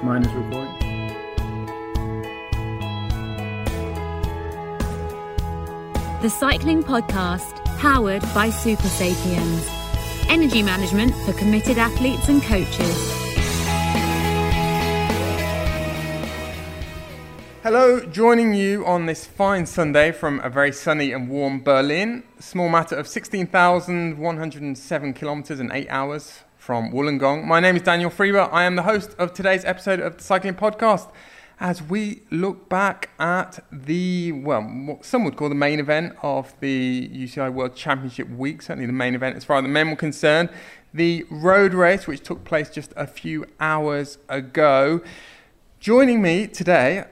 if mine is recording. The Cycling Podcast, powered by Supersapiens. Energy management for committed athletes and coaches. Hello, joining you on this fine Sunday from a very sunny and warm Berlin. Small matter of 16,107 kilometers and 8 hours from Wollongong. My name is Daniel Friebe. I am the host of today's episode of the Cycling Podcast as we look back at the, well, what some would call the main event of the UCI World Championship week, certainly the main event as far as the men were concerned, the road race, which took place just a few hours ago. Joining me today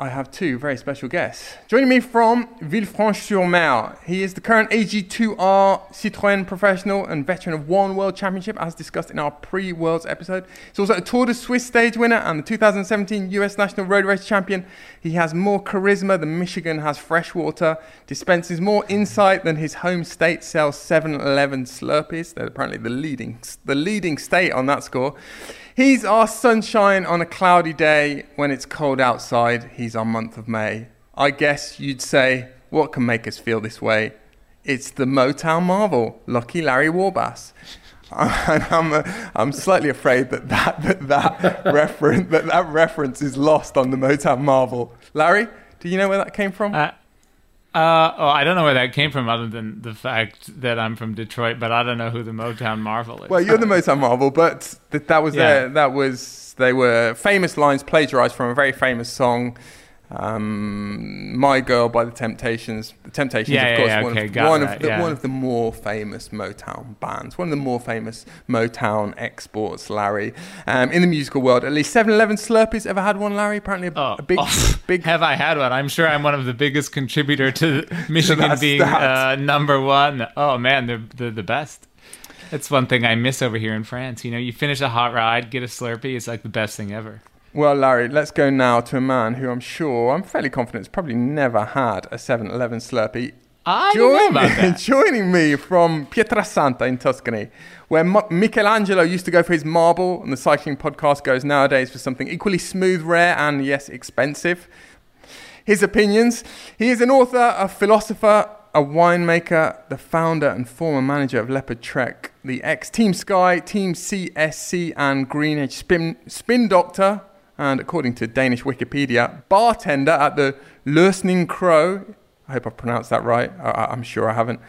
I have two very special guests. Joining me from Villefranche-sur-Mer, he is the current AG2R Citroën professional and veteran of one World Championship, as discussed in our pre-Worlds episode. He's also a Tour de Suisse stage winner and the 2017 US National Road Race champion. He has more charisma than Michigan has freshwater, dispenses more insight than his home state sells 7-Eleven Slurpees. They're apparently the leading, the leading state on that score. He's our sunshine on a cloudy day when it's cold outside. He's our month of May. I guess you'd say, what can make us feel this way? It's the Motown Marvel, Lucky Larry Warbasse. and I'm, uh, I'm slightly afraid that that, that, that, reference, that that reference is lost on the Motown Marvel. Larry, do you know where that came from? Uh, uh, oh, I don't know where that came from, other than the fact that I'm from Detroit. But I don't know who the Motown Marvel is. Well, you're the Motown Marvel, but th- that was yeah. their, that was they were famous lines plagiarized from a very famous song um, My Girl by the Temptations. The Temptations, yeah, of course, yeah, one, okay, of, one, that, of the, one of the more famous Motown bands, one of the more famous Motown exports, Larry. Um, in the musical world, at least 7 Eleven Slurpees ever had one, Larry? Apparently, a, oh, a big, oh, big. Have I had one? I'm sure I'm one of the biggest contributor to Michigan being uh, number one. Oh, man, they're, they're the best. That's one thing I miss over here in France. You know, you finish a hot ride, get a Slurpee, it's like the best thing ever. Well, Larry, let's go now to a man who I'm sure, I'm fairly confident, has probably never had a 7 Eleven Slurpee. I Join me, that. joining me from Pietrasanta in Tuscany, where M- Michelangelo used to go for his marble, and the cycling podcast goes nowadays for something equally smooth, rare, and yes, expensive. His opinions. He is an author, a philosopher, a winemaker, the founder and former manager of Leopard Trek, the ex Team Sky, Team CSC, and Green Edge Spin, spin Doctor, and according to Danish Wikipedia, bartender at the Løsning Kro. I hope I've pronounced that right. I, am sure I haven't.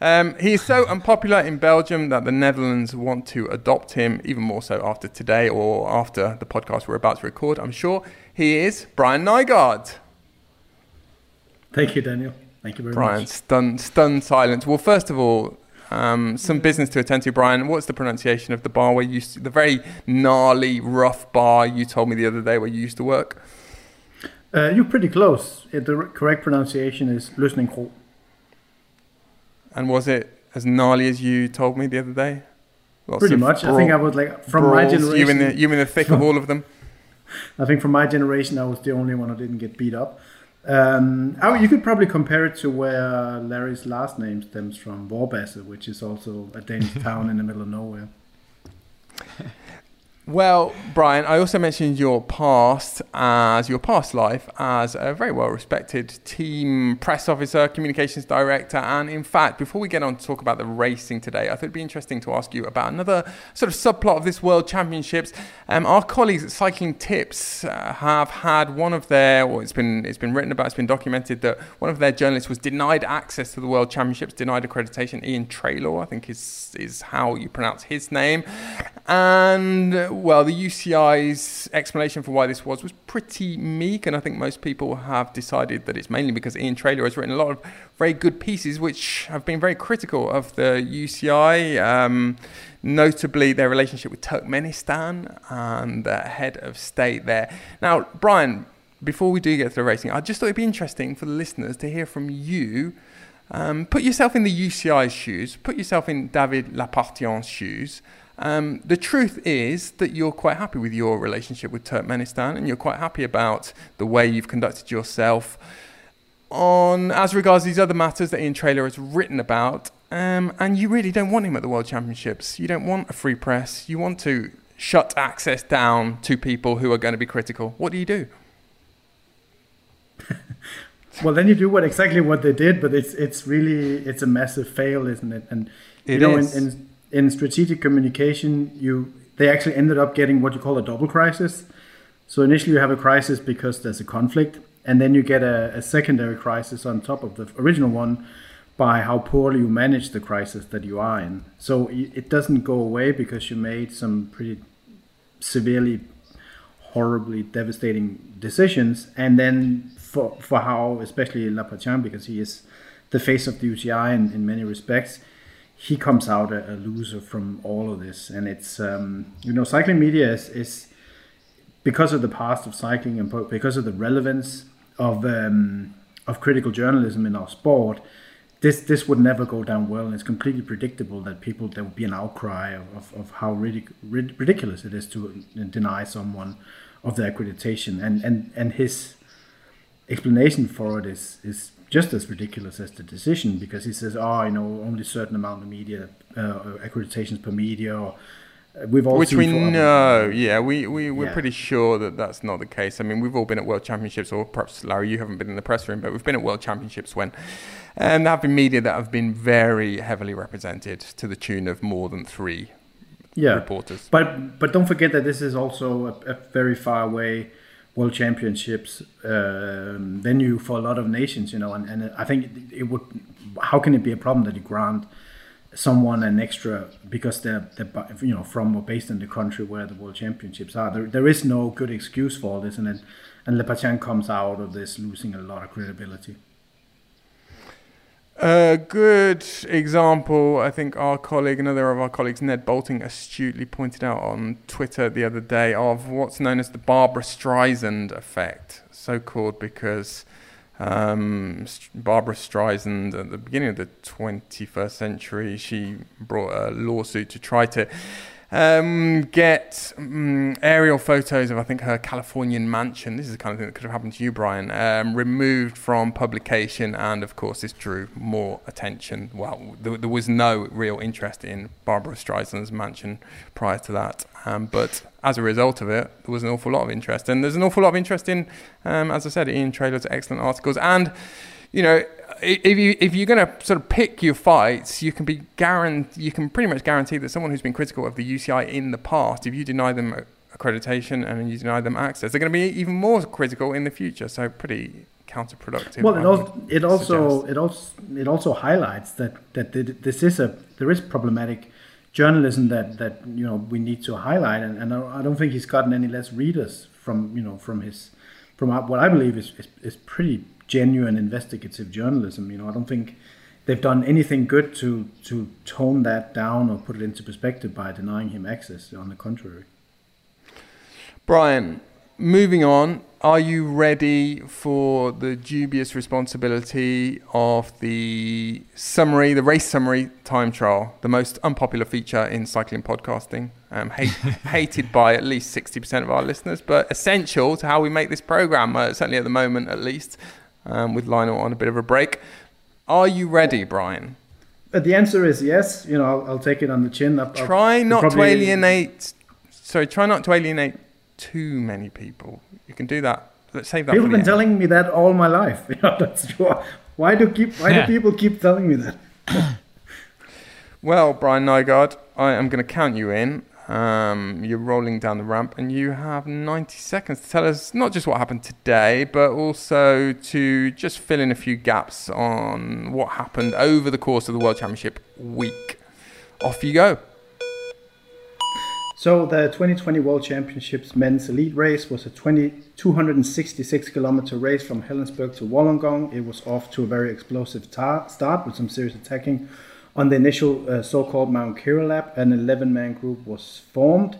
Um, he is so unpopular in Belgium that the Netherlands want to adopt him, even more so after today or after the podcast we're about to record, I'm sure. He is Brian Nygaard. Thank you, Daniel. Thank you very Brian, much. Brian, stunned, stunned silence. Well, first of all, um, some business to attend to, Brian. What's the pronunciation of the bar where you used to, the very gnarly, rough bar you told me the other day where you used to work? Uh, you're pretty close. The correct pronunciation is Løsningkro. And was it as gnarly as you told me the other day? Lots pretty much. Brawl, I think I was like from brawls, my generation. You in the you in the thick of all of them. I think from my generation, I was the only one who didn't get beat up. Um, oh, you could probably compare it to where Larry's last name stems from, Vorbasse, which is also a Danish town in the middle of nowhere. Well, Brian, I also mentioned your past as your past life as a very well respected team press officer, communications director. And in fact, before we get on to talk about the racing today, I thought it'd be interesting to ask you about another sort of subplot of this World Championships. Um, our colleagues at Cycling Tips uh, have had one of their, well, it's been, it's been written about, it's been documented that one of their journalists was denied access to the World Championships, denied accreditation. Iain Treloar, I think is, is how you pronounce his name. And well, the UCI's explanation for why this was was pretty meek, and I think most people have decided that it's mainly because Iain Treloar has written a lot of very good pieces which have been very critical of the UCI, um, notably their relationship with Turkmenistan and the head of state there. Now, Brian, before we do get to the racing, I just thought it'd be interesting for the listeners to hear from you. Um, put yourself in the UCI's shoes, put yourself in David Lappartient's shoes. Um, the truth is that you're quite happy with your relationship with Turkmenistan and you're quite happy about the way you've conducted yourself on as regards these other matters that Iain Treloar has written about. Um, and you really don't want him at the World Championships. You don't want a free press. You want to shut access down to people who are going to be critical, what do you do? well, then you do what exactly what they did, but it's it's really it's a massive fail, isn't it? And it you know, is. In, in in strategic communication, you they actually ended up getting what you call a double crisis. So initially, you have a crisis because there's a conflict, and then you get a, a secondary crisis on top of the original one by how poorly you manage the crisis that you are in. So it doesn't go away because you made some pretty severely, horribly devastating decisions, and then for for how, especially Lappartient, because he is the face of the UCI in, in many respects, he comes out a, a, loser from all of this. And it's um, you know, cycling media is, is because of the past of cycling and because of the relevance of um, of critical journalism in our sport, this this would never go down well, and it's completely predictable that people there would be an outcry of, of, of how ridic- ridiculous it is to deny someone of their accreditation, and and and his explanation for it is is just as ridiculous as the decision because he says, oh, you know, only a certain amount of media uh, accreditations per media or uh, We've all Which we know, yeah, we, we, we're yeah. pretty sure that that's not the case. I mean, we've all been at World Championships, or perhaps, Larry, you haven't been in the press room, but we've been at World Championships when and there have been media that have been very heavily represented to the tune of more than three yeah. reporters. But but don't forget that this is also a, a very far away World Championships uh, venue for a lot of nations, you know, and, and I think it would. How can it be a problem that you grant someone an extra because they're, they're you know from or based in the country where the world championships are. There, there is no good excuse for all this, and it, and Lappartient comes out of this losing a lot of credibility. A good example, I think our colleague, another of our colleagues, Ned Boulting, astutely pointed out on Twitter the other day of what's known as the Barbra Streisand effect, so called because um, Barbra Streisand, at the beginning of the 21st century, she brought a lawsuit to try to um, get um, aerial photos of, I think, her Californian mansion. This is the kind of thing that could have happened to you, Brian. Um, removed from publication, and of course, this drew more attention. Well, there, there was no real interest in Barbra Streisand's mansion prior to that, um, but as a result of it, there was an awful lot of interest, and there's an awful lot of interest in, um, as I said, Iain Treloar's excellent articles, and you know, if you if you're going to sort of pick your fights, you can be guaranteed you can pretty much guarantee that someone who's been critical of the UCI in the past, if you deny them accreditation and you deny them access, they're going to be even more critical in the future. So pretty counterproductive. Well, it also it also, it also it also highlights that that this is a there is problematic journalism that that you know we need to highlight, and, and I don't think he's gotten any less readers from you know from his from what I believe is is, is pretty genuine investigative journalism. You know, I don't think they've done anything good to to tone that down or put it into perspective by denying him access. On the contrary. Brian, moving on, are you ready for the dubious responsibility of the summary, the race summary time trial, the most unpopular feature in cycling podcasting, um, hate, hated by at least 60% of our listeners, but essential to how we make this program, uh, certainly at the moment at least um, with Lionel on a bit of a break. Are you ready, Brian? But the answer is yes. You know, I'll, I'll take it on the chin. I'll, try not probably... to alienate. Sorry, try not to alienate too many people. You can do that. Let's save that. People have been end. telling me that all my life. You know, that's true. Why do keep? Why yeah. do people keep telling me that? well, Brian Nygaard, I am going to count you in. Um, you're rolling down the ramp, and you have 90 seconds to tell us not just what happened today, but also to just fill in a few gaps on what happened over the course of the World Championship week. Off you go. So the 2020 World Championships men's elite race was a 20, 266 kilometer race from Helensburgh to Wollongong. It was off to a very explosive tar- start with some serious attacking on the initial uh, so-called Mount Keira lap, an 11-man group was formed.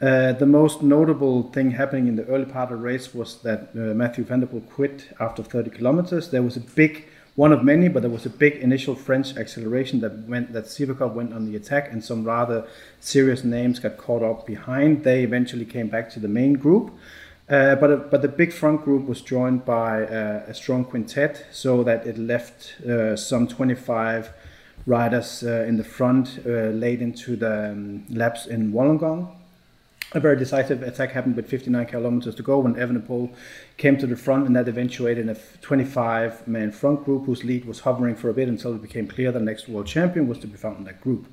Uh, the most notable thing happening in the early part of the race was that uh, Mathieu van der Poel quit after 30 kilometers. There was a big, one of many, but there was a big initial French acceleration that went that Sivakov went on the attack, and some rather serious names got caught up behind. They eventually came back to the main group. Uh, but but the big front group was joined by uh, a strong quintet, so that it left uh, some 25 riders uh, in the front uh, late into the um, laps in Wollongong. a very decisive attack happened with 59 kilometers to go when Evenepoel came to the front, and that eventuated in a 25 man front group whose lead was hovering for a bit until it became clear the next world champion was to be found in that group.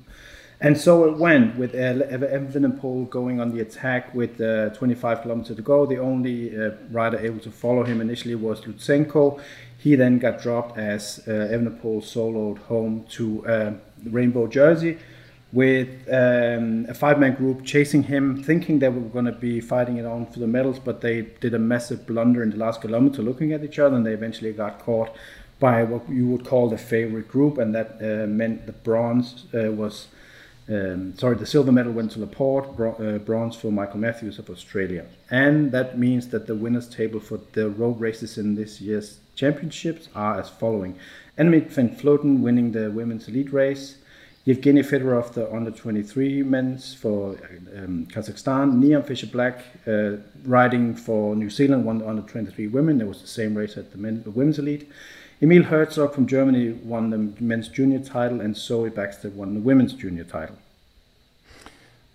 And so it went with Evenepoel going on the attack with uh, 25 kilometers to go. The only uh, rider able to follow him initially was Lutsenko. He then got dropped as uh, Evenepoel soloed home to uh, Rainbow Jersey with um, a five-man group chasing him, thinking they were going to be fighting it on for the medals, but they did a massive blunder in the last kilometer, looking at each other, and they eventually got caught by what you would call the favorite group, and that uh, meant the bronze uh, was. Um, sorry, the silver medal went to Laporte, bro- uh, bronze for Michael Matthews of Australia. And that means that the winners' table for the road races in this year's championships are as following Annemiek van Vleuten winning the women's elite race, Yevgeny Fedorov, the under 23 men's for um, Kazakhstan. Niamh Fisher Black uh, riding for New Zealand, won the under 23 women. It was the same race at the, men, the women's elite. Emil Herzog from Germany won the men's junior title, and Zoe Bäckstedt won the women's junior title.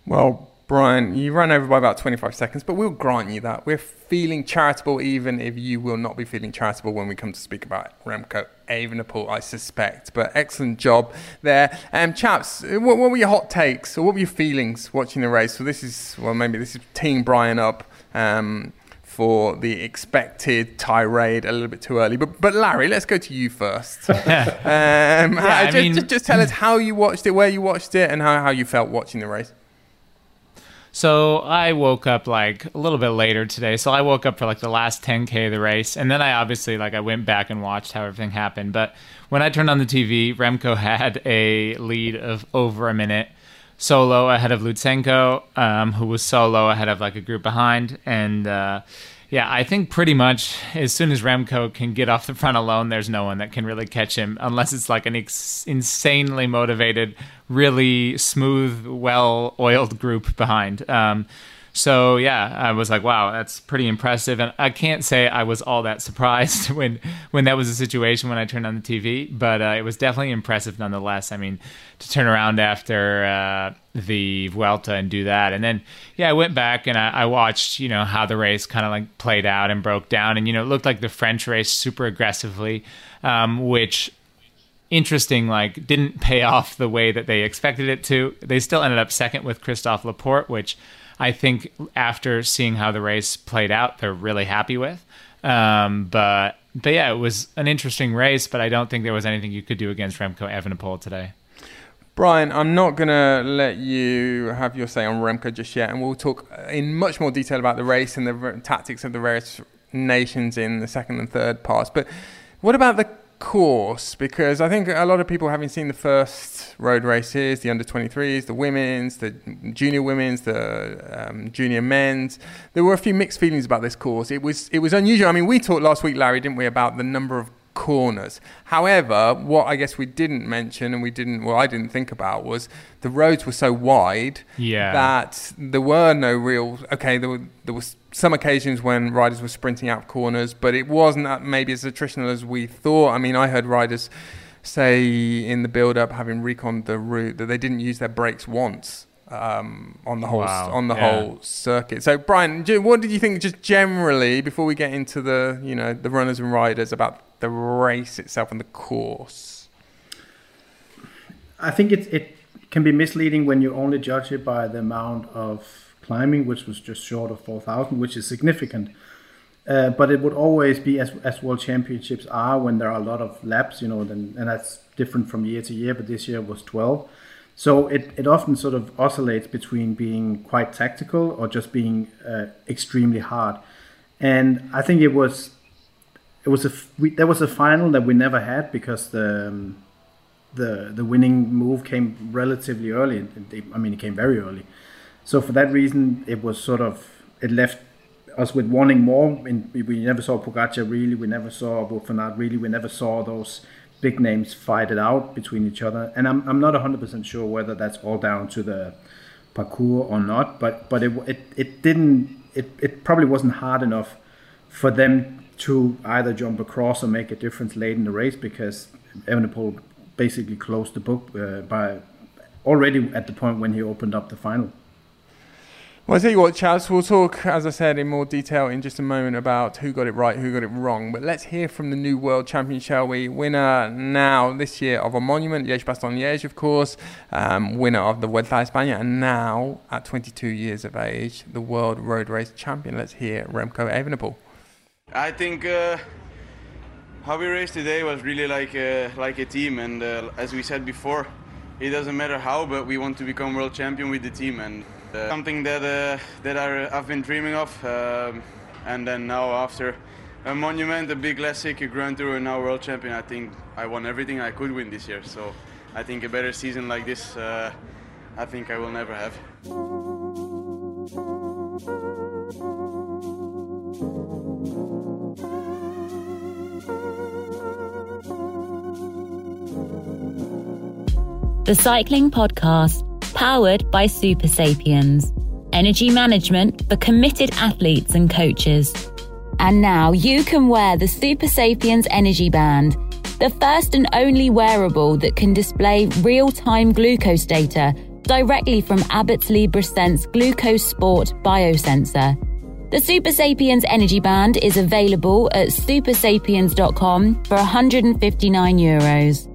Well, Brian, you ran over by about 25 seconds, but we'll grant you that. We're feeling charitable, even if you will not be feeling charitable when we come to speak about Remco Evenepoel, I suspect. But excellent job there. Um, chaps, what, what, were your hot takes or what were your feelings watching the race? So this is, well, maybe this is teeing Brian up. Um, for the expected tirade a little bit too early. But but Larry, let's go to you first. um, yeah, just, mean, just, just, tell us how you watched it, where you watched it, and how, how you felt watching the race. So I woke up like a little bit later today. So I woke up for like the last 10k of the race, and then I obviously like I went back and watched how everything happened. But when I turned on the TV, Remco had a lead of over a minute, solo ahead of Lutsenko, um, who was solo ahead of like a group behind, and uh, yeah, I think pretty much as soon as Remco can get off the front alone, there's no one that can really catch him unless it's like an ex- insanely motivated, really smooth, well oiled group behind. Um, so yeah, I was like, wow, that's pretty impressive. And I can't say I was all that surprised when when that was the situation when I turned on the TV, but uh, it was definitely impressive nonetheless. I mean, to turn around after uh, the Vuelta and do that, and then yeah, I went back and I, I watched you know how the race kind of like played out and broke down, and you know it looked like the French race super aggressively, um, which interesting like didn't pay off the way that they expected it to. They still ended up second with Christophe Laporte, which I think after seeing how the race played out, they're really happy with. Um, but but yeah, it was an interesting race, but I don't think there was anything you could do against Remco Evenepoel today. Brian, I'm not going to let you have your say on Remco just yet, and we'll talk in much more detail about the race and the tactics of the various nations in the second and third parts. But what about the course because I think a lot of people having seen the first road races, the under 23s, the women's, the junior women's, the um, junior men's, there were a few mixed feelings about this course. It was it was unusual. I mean, we talked last week, Larry, didn't we, about the number of corners. However, what I guess we didn't mention and we didn't, well, I didn't think about was the roads were so wide yeah. that there were no real. Okay, there were there was some occasions when riders were sprinting out corners, but it wasn't maybe as attritional as we thought. I mean, I heard riders say in the build-up, having reconned the route, that they didn't use their brakes once. Um, on the whole wow. on the yeah. whole circuit. So Brian, what did you think just generally before we get into the you know the runners and riders about the race itself and the course? I think it it can be misleading when you only judge it by the amount of climbing, which was just short of four thousand, which is significant. Uh, but it would always be as as world championships are when there are a lot of laps, you know, then, and that's different from year to year. But this year was twelve, so it it often sort of oscillates between being quite tactical or just being uh, extremely hard. And I think it was it was a we, there was a final that we never had because the um, the the winning move came relatively early. I mean, it came very early. So for that reason, it was sort of it left us with wanting more. And we never saw Pogacar really. We never saw Wout really. We never saw those big names fight it out between each other. And I'm I'm not 100% sure whether that's all down to the parcours or not. But but it it, it didn't. It, it probably wasn't hard enough for them to either jump across or make a difference late in the race because Evenepoel basically closed the book uh, by already at the point when he opened up the final. Well, I tell you what, chaps, we'll talk, as I said, in more detail in just a moment about who got it right, who got it wrong. But let's hear from the new world champion, shall we? Winner now this year of a monument, Liège Bastogne Liège, of course, um, winner of the Vuelta a España, and now, at 22 years of age, the world road race champion. Let's hear Remco Evenepoel. I think uh, how we raced today was really like uh, like a team, and uh, as we said before, it doesn't matter how, but we want to become world champion with the team and. Uh, something that uh, that I, have been dreaming of, um, and then now after a monument, a big classic, a Grand Tour, and now world champion, I think I won everything I could win this year. So I think a better season like this, uh, I think I will never have. The Cycling Podcast powered by Supersapiens, energy management for committed athletes and coaches. And now you can wear the Supersapiens Energy Band, the first and only wearable that can display real time glucose data directly from Abbott's LibreSense Glucose Sport biosensor. The Supersapiens Energy Band is available at supersapiens.com for 159 euros.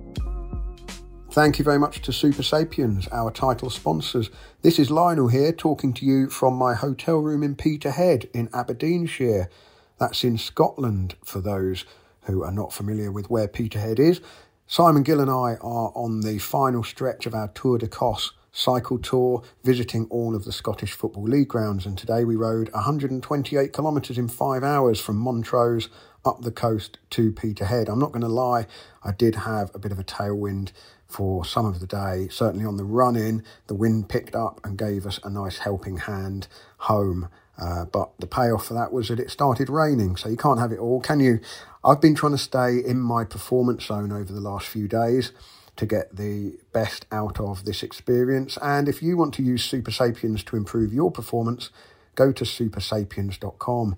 Thank you very much to Supersapiens, our title sponsors. This is Lionel here talking to you from my hotel room in Peterhead in Aberdeenshire. That's in Scotland for those who are not familiar with where Peterhead is. Simon Gill and I are on the final stretch of our Tour de Cos cycle tour, visiting all of the Scottish Football League grounds. And today we rode 128 kilometres in five hours from Montrose up the coast to Peterhead. I'm not going to lie, I did have a bit of a tailwind for some of the day. Certainly on the run in, the wind picked up and gave us a nice helping hand home. Uh, but the payoff for that was that it started raining, so you can't have it all, can you? I've been trying to stay in my performance zone over the last few days to get the best out of this experience. And if you want to use Supersapiens to improve your performance, go to supersapiens.com.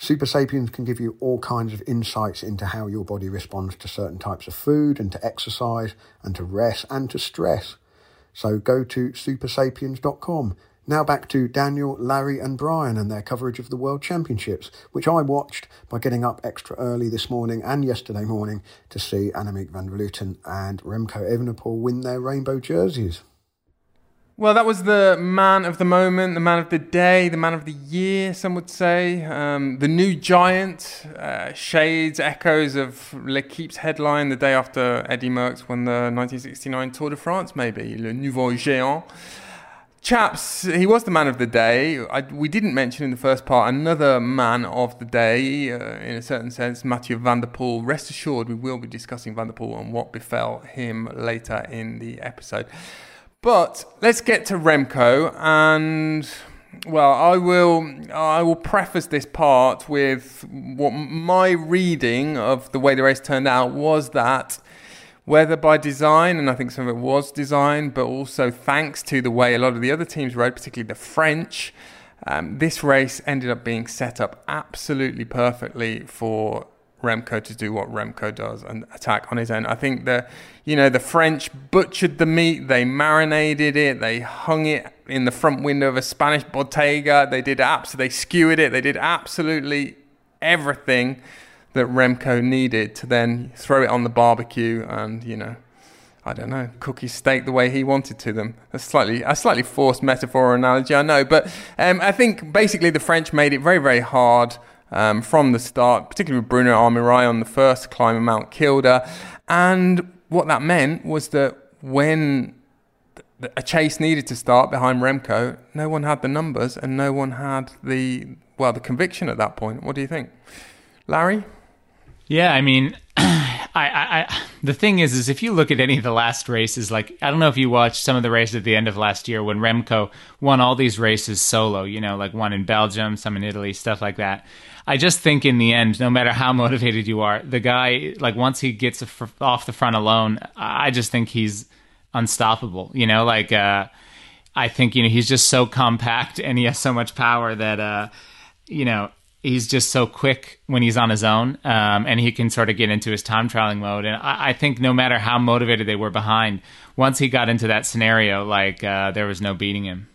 Supersapiens can give you all kinds of insights into how your body responds to certain types of food and to exercise and to rest and to stress. So go to supersapiens.com. Now back to Daniel, Larry, and Brian and their coverage of the World Championships, which I watched by getting up extra early this morning and yesterday morning to see Annemiek van Vleuten and Remco Evenepoel win their rainbow jerseys. Well, that was the man of the moment, the man of the day, the man of the year, some would say. Um, the new giant, uh, shades, echoes of L'Equipe's headline the day after Eddie Merckx won the 1969 Tour de France, maybe, Le Nouveau Géant. Chaps, he was the man of the day. I, we didn't mention in the first part another man of the day, uh, in a certain sense, Mathieu van der Poel. Rest assured, we will be discussing van der Poel and what befell him later in the episode. But let's get to Remco, and well, I will I will preface this part with what my reading of the way the race turned out was that whether by design, and I think some of it was design, but also thanks to the way a lot of the other teams rode, particularly the French, um, this race ended up being set up absolutely perfectly for Remco to do what Remco does and attack on his own. I think the, you know, the French butchered the meat, they marinated it, they hung it in the front window of a Spanish bottega, they did apps, they skewered it, they did absolutely everything that Remco needed to then throw it on the barbecue and, you know, I don't know, cook his steak the way he wanted to them. A slightly, a slightly forced metaphor or analogy, I know, but um, I think basically the French made it very, very hard um, from the start, particularly with Bruno Armirail on the first climb of Mount Kilda. And what that meant was that when a chase needed to start behind Remco, no one had the numbers and no one had the well the conviction at that point. What do you think, Larry? Yeah, I mean, I, I, the thing is, is if you look at any of the last races, like I don't know if you watched some of the races at the end of last year when Remco won all these races solo, you know, like one in Belgium, some in Italy, stuff like that. I just think in the end, no matter how motivated you are, the guy, like once he gets off the front alone, I just think he's unstoppable. You know, like uh, I think you know he's just so compact and he has so much power that uh, you know he's just so quick when he's on his own, um, and he can sort of get into his time trialing mode. And I, I, think no matter how motivated they were behind, once he got into that scenario, like uh, there was no beating him.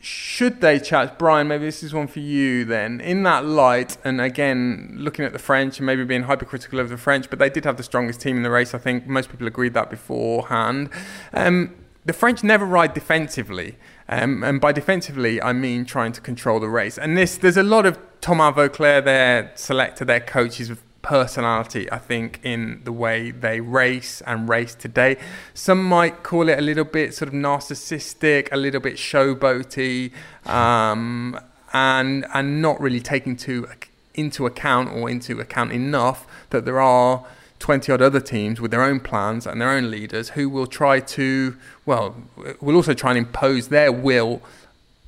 should they chat, Brian? Maybe this is one for you then. In that light, and again looking at the French and maybe being hypercritical of the French, but they did have the strongest team in the race. I think most people agreed that beforehand. Um, the French never ride defensively, um, and by defensively I mean trying to control the race. And this, there's a lot of Thomas Voeckler, their selector, their coaches of personality, I think, in the way they race and race today. Some might call it a little bit sort of narcissistic, a little bit showboaty, um, and and not really taking to into account or into account enough that there are 20 odd other teams with their own plans and their own leaders who will try to, well, will also try and impose their will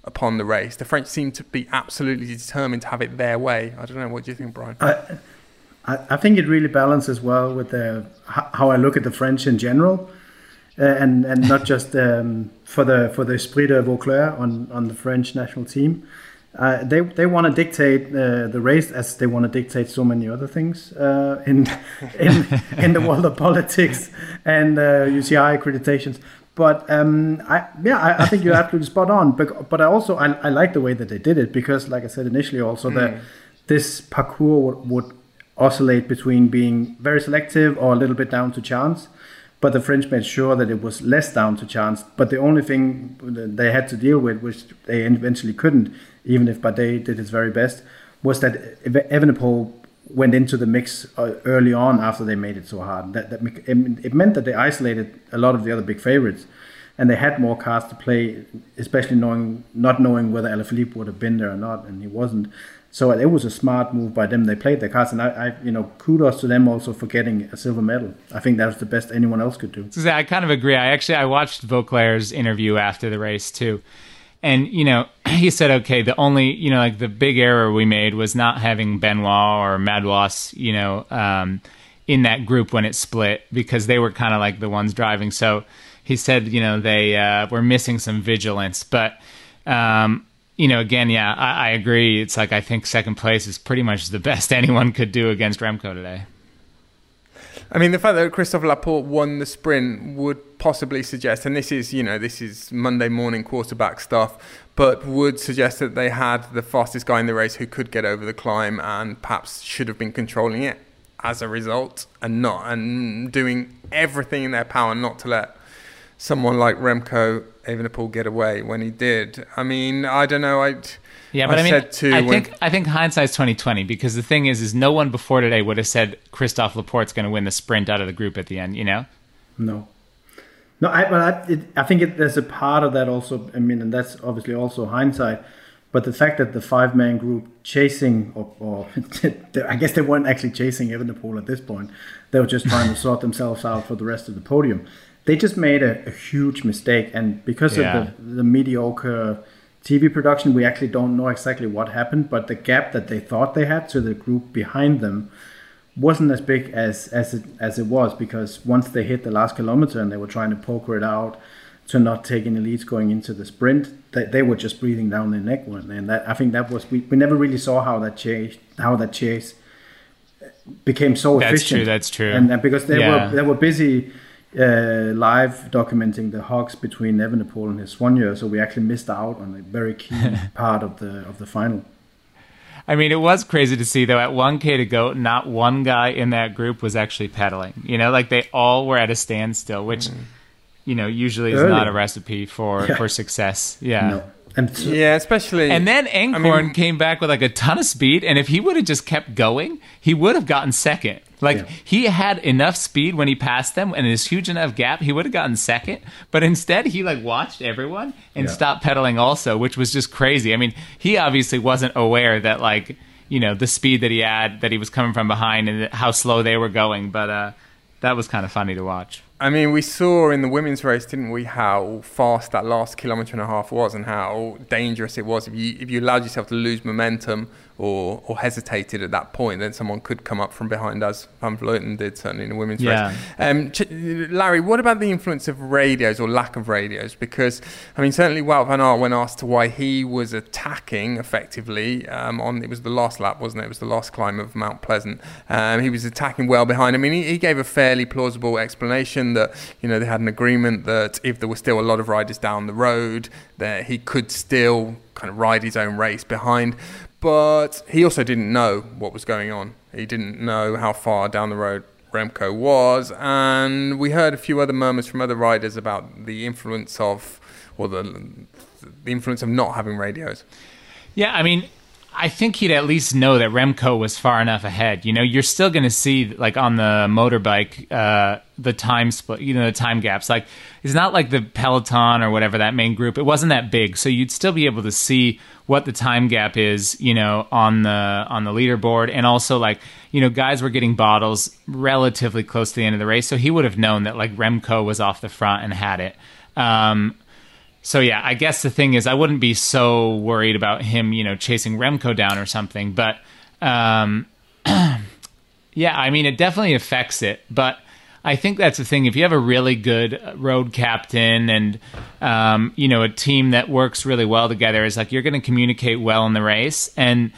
upon the race. The French seem to be absolutely determined to have it their way. I don't know. What do you think, Brian? I, I think it really balances well with the how I look at the French in general, uh, and and not just um, for the for the esprit de Voeckler on on the French national team. Uh, they they want to dictate uh, the race as they want to dictate so many other things uh, in in in the world of politics and UCI uh, accreditations. But um, I yeah I, I, think you're absolutely spot on. But but I also I, I like the way that they did it because like I said initially also mm. that this parcours would, would oscillate between being very selective or a little bit down to chance. But the French made sure that it was less down to chance. But the only thing they had to deal with, which they eventually couldn't, even if Bardet did his very best, was that Evenepoel went into the mix uh, early on after they made it so hard. That, that it meant that they isolated a lot of the other big favorites, and they had more cards to play, especially knowing not knowing whether Alaphilippe would have been there or not, and he wasn't. So it was a smart move by them. They played their cards, and I, I, you know, kudos to them also for getting a silver medal. I think that was the best anyone else could do. I kind of agree. I actually I watched Voeckler's interview after the race too, and you know he said, okay, the only you know like the big error we made was not having Benoit or Madouas, you know, um, in that group when it split because they were kind of like the ones driving. So he said, you know, they uh, were missing some vigilance, but. Um, you know, again, yeah, I, I, agree. It's like I think second place is pretty much the best anyone could do against Remco today. I mean, the fact that Christophe Laporte won the sprint would possibly suggest, and this is, you know, this is Monday morning quarterback stuff, but would suggest that they had the fastest guy in the race who could get over the climb and perhaps should have been controlling it as a result and not, and doing everything in their power not to let someone like Remco Evenepoel get away when he did. I mean, I don't know. I yeah, but I, I mean, I when, think I think hindsight's twenty twenty because the thing is, is no one before today would have said Christophe Laporte's going to win the sprint out of the group at the end. You know? No. No, I, but I, it, I think it, there's a part of that also. I mean, and that's obviously also hindsight. But the fact that the five man group chasing, or, or I guess they weren't actually chasing Evenepoel at this point, they were just trying to sort themselves out for the rest of the podium they just made a, a huge mistake, and because yeah. of the, the mediocre TV production, we actually don't know exactly what happened. But the gap that they thought they had to the group behind them wasn't as big as as it as it was because once they hit the last kilometer and they were trying to poker it out to not take any leads going into the sprint, they, they were just breathing down their neck. One. And that I think that was we, we never really saw how that chase how that chase became so that's efficient. That's true. That's true. And, and because they yeah. were they were busy uh, live documenting the hugs between Evenepoel and his Soigneur, so we actually missed out on a very key part of the of the final. I mean, it was crazy to see though. At 1K to go, not one guy in that group was actually pedaling. You know, like they all were at a standstill, which mm. you know usually is not a recipe for yeah. for success. Yeah. No. And so, yeah, especially. And then Eenkhoorn I mean, came back with like a ton of speed, and if he would have just kept going, he would have gotten second. Like yeah. he had enough speed when he passed them, and this huge enough gap, he would have gotten second. But instead, he like watched everyone and yeah. stopped pedaling also, which was just crazy. I mean, he obviously wasn't aware that like you know the speed that he had, that he was coming from behind, and how slow they were going. But uh, that was kind of funny to watch. I mean, we saw in the women's race, didn't we, how fast that last kilometre and a half was, and how dangerous it was if you if you allowed yourself to lose momentum or or hesitated at that point, then someone could come up from behind, us. Van Vleuten did certainly in the women's yeah. race. Um, Ch- Larry, what about the influence of radios or lack of radios? Because I mean, certainly Wout van Aert, when asked to why he was attacking effectively um, on it was the last lap, wasn't it? It was the last climb of Mount Pleasant. Um, he was attacking well behind. I mean, he, he gave a fairly plausible explanation that you know they had an agreement that if there were still a lot of riders down the road, that he could still kind of ride his own race behind. But he also didn't know what was going on. He didn't know how far down the road Remco was, and we heard a few other murmurs from other riders about the influence of, or the, the influence of not having radios. Yeah, I mean, I think he'd at least know that Remco was far enough ahead. You know, you're still going to see like on the motorbike uh, the time split, you know, the time gaps. Like it's not like the peloton or whatever that main group. It wasn't that big, so you'd still be able to see what the time gap is, you know, on the on the leaderboard, and also like you know, guys were getting bottles relatively close to the end of the race, so he would have known that like Remco was off the front and had it. Um, so yeah, I guess the thing is, I wouldn't be so worried about him, you know, chasing Remco down or something. But um, yeah, I mean, it definitely affects it. But I think that's the thing. If you have a really good road captain and um, you know a team that works really well together, is like you're going to communicate well in the race and.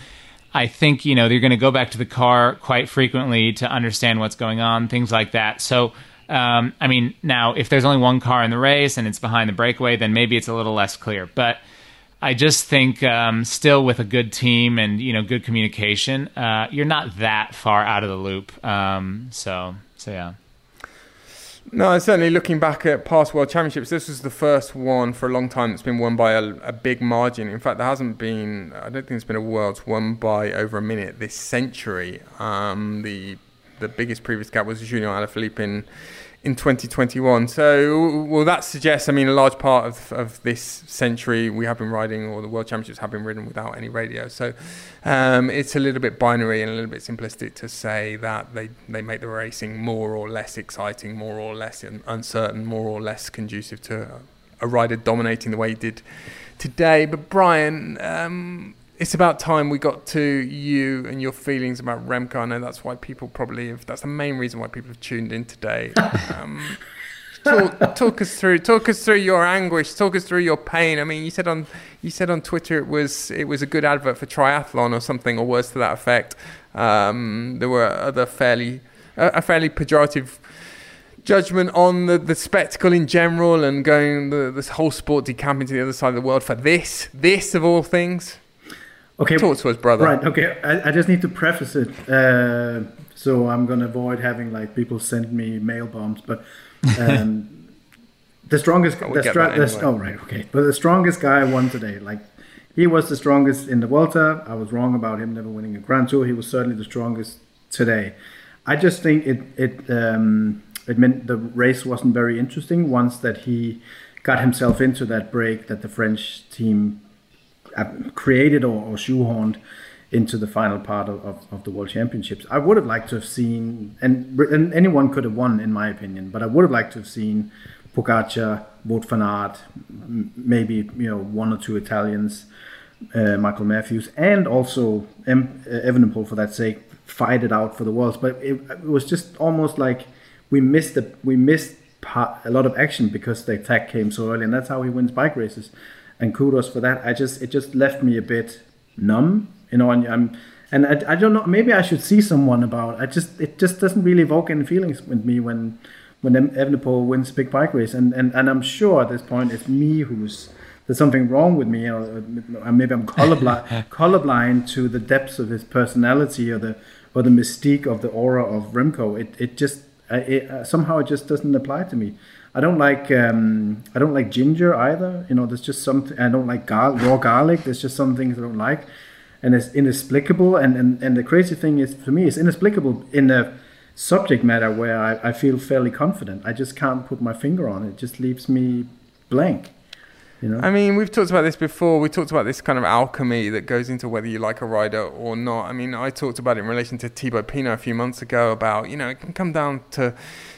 I think you know they're going to go back to the car quite frequently to understand what's going on, things like that. So um, I mean, now if there's only one car in the race and it's behind the breakaway, then maybe it's a little less clear. But I just think um, still with a good team and you know good communication, uh, you're not that far out of the loop. Um, so so yeah. No, certainly looking back at past World Championships, this was the first one for a long time that's been won by a, a, big margin. In fact, there hasn't been, I don't think there's been a Worlds won by over a minute this century. Um, the the biggest previous gap was Julian Alaphilippe in in 2021. So, well, that suggests, I mean, a large part of, of this century we have been riding, or the World Championships have been ridden without any radio. So, um, it's a little bit binary and a little bit simplistic to say that they, they make the racing more or less exciting, more or less uncertain, more or less conducive to a rider dominating the way he did today. But, Brian, um, it's about time we got to you and your feelings about Remco. I know that's why people probably have, that's the main reason why people have tuned in today. Um, talk, talk, us through talk us through your anguish talk us through your pain i mean you said on you said on twitter it was it was a good advert for triathlon or something or worse to that effect um, there were other fairly uh, a fairly pejorative judgment on the, the spectacle in general and going the, this whole sport decamping to the other side of the world for this this of all things Okay. Talk to us, brother. Right. Okay. I, I just need to preface it. Uh, so I'm gonna avoid having like people send me mail bombs, but um, the strongest. Oh, the str- anyway. oh right. Okay. But the strongest guy won today. Like he was the strongest in the Vuelta. I was wrong about him never winning a Grand Tour. He was certainly the strongest today. I just think it it um, it meant the race wasn't very interesting once that he got himself into that break that the French team created or, or shoehorned into the final part of, of, of, the World Championships. I would have liked to have seen, and, and anyone could have won, in my opinion, but I would have liked to have seen Pogacar, Wout van Aert, maybe you know one or two Italians, uh, Michael Matthews, and also em, uh, Evenepoel for that sake, fight it out for the worlds. But it, it was just almost like we missed the we missed a lot of action because the attack came so early, and that's how he wins bike races and kudos for that. I just it just left me a bit numb, you know. And I'm and I, I don't know. Maybe I should see someone about. I just it just doesn't really evoke any feelings with me when when Evenepoel wins big bike race, and and and I'm sure at this point it's me who's there's something wrong with me, or maybe I'm colorblind colorblind to the depths of his personality or the or the mystique of the aura of Remco. It it just it, uh, somehow it just doesn't apply to me. I don't like um, I don't like ginger either. You know, there's just something I don't like gar- raw garlic. There's just some things I don't like, and it's inexplicable. And, and and the crazy thing is for me, it's inexplicable in the subject matter where I, I feel fairly confident. I just can't put my finger on it. It just leaves me blank. You know? I mean, we've talked about this before. We talked about this kind of alchemy that goes into whether you like a rider or not. I mean, I talked about it in relation to Thibaut Pinot a few months ago about, you know, it can come down to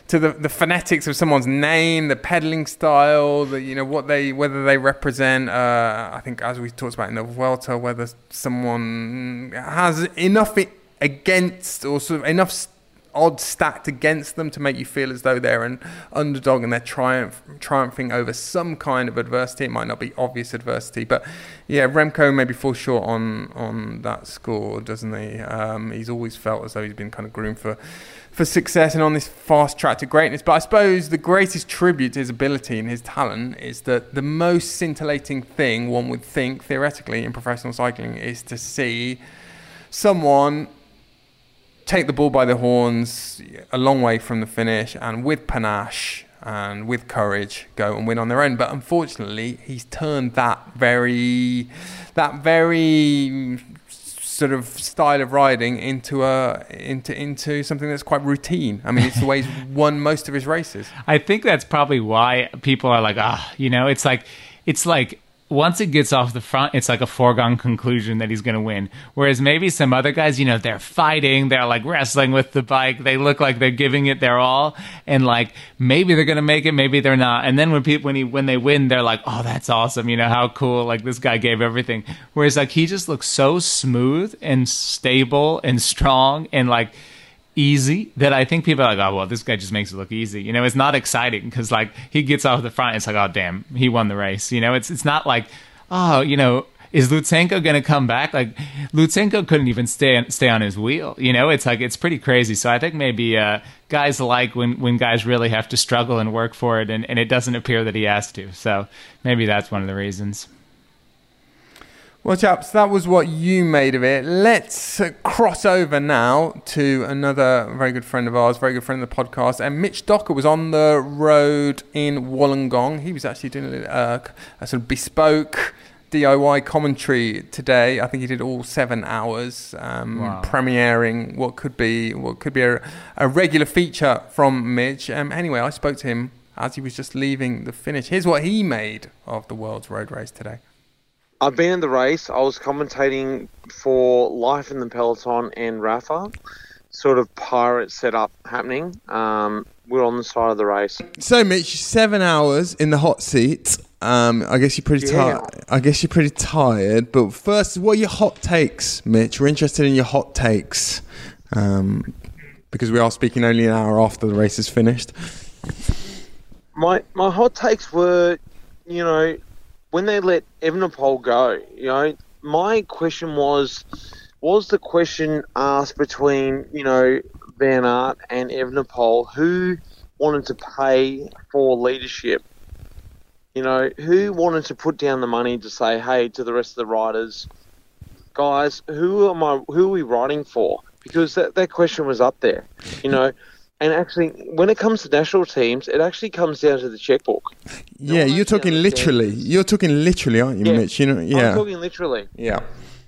to the, the phonetics of someone's name, the pedaling style, the you know what they whether they represent. Uh, I think as we talked about in the Vuelta, whether someone has enough against or sort of enough odds stacked against them to make you feel as though they're an underdog and they're triumph, triumphing over some kind of adversity. It might not be obvious adversity, but yeah, Remco maybe falls short on on that score, doesn't he? Um, he's always felt as though he's been kind of groomed for for success and on this fast track to greatness. But I suppose the greatest tribute to his ability and his talent is that the most scintillating thing one would think theoretically in professional cycling is to see someone take the bull by the horns a long way from the finish and with panache and with courage go and win on their own. But unfortunately, he's turned that very, that very sort of style of riding into a into into something that's quite routine. I mean, it's the way he's won most of his races. I think that's probably why people are like, ah, you know, it's like it's like once it gets off the front, it's like a foregone conclusion that he's going to win. Whereas maybe some other guys, you know, they're fighting, they're like wrestling with the bike, they look like they're giving it their all, and like maybe they're going to make it, maybe they're not. And then when people when he when they win, they're like, oh, that's awesome, you know, how cool! Like this guy gave everything. Whereas like he just looks so smooth and stable and strong and like easy that I think people are like, oh well, this guy just makes it look easy. You know, it's not exciting because like he gets off the front, it's like, oh damn, he won the race. You know, it's it's not like, oh, you know, is Lutsenko going to come back? Like Lutsenko couldn't even stay stay on his wheel. You know, it's like it's pretty crazy. So I think maybe uh, guys like when when guys really have to struggle and work for it, and, and it doesn't appear that he has to. So maybe that's one of the reasons. Well, chaps, that was what you made of it. Let's cross over now to another very good friend of ours, very good friend of the podcast. And Mitch Docker was on the road in Wollongong. He was actually doing a, a sort of bespoke DIY commentary today. I think he did all seven hours, um, wow. premiering what could be what could be a, a regular feature from Mitch. Um, anyway, I spoke to him as he was just leaving the finish. Here's what he made of the world's road race today. I've been in the race. I was commentating for Life in the Peloton and Rapha, sort of pirate setup happening. Um, we're on the side of the race. So, Mitch, seven hours in the hot seat. Um, I guess you're pretty yeah. tired. I guess you're pretty tired. But first, what are your hot takes, Mitch? We're interested in your hot takes um, because we are speaking only an hour after the race is finished. My my hot takes were, you know, when they let Evenepoel go, you know, my question was, was the question asked between, you know, Van Aert and Evenepoel, who wanted to pay for leadership? You know, who wanted to put down the money to say, hey, to the rest of the riders, guys, who am I? Who are we riding for? Because that, that question was up there. You know, and actually, when it comes to national teams, it actually comes down to the checkbook. Yeah, you're talking literally. You're talking literally, aren't you, yeah. Mitch? You know, yeah. I'm talking literally. Yeah.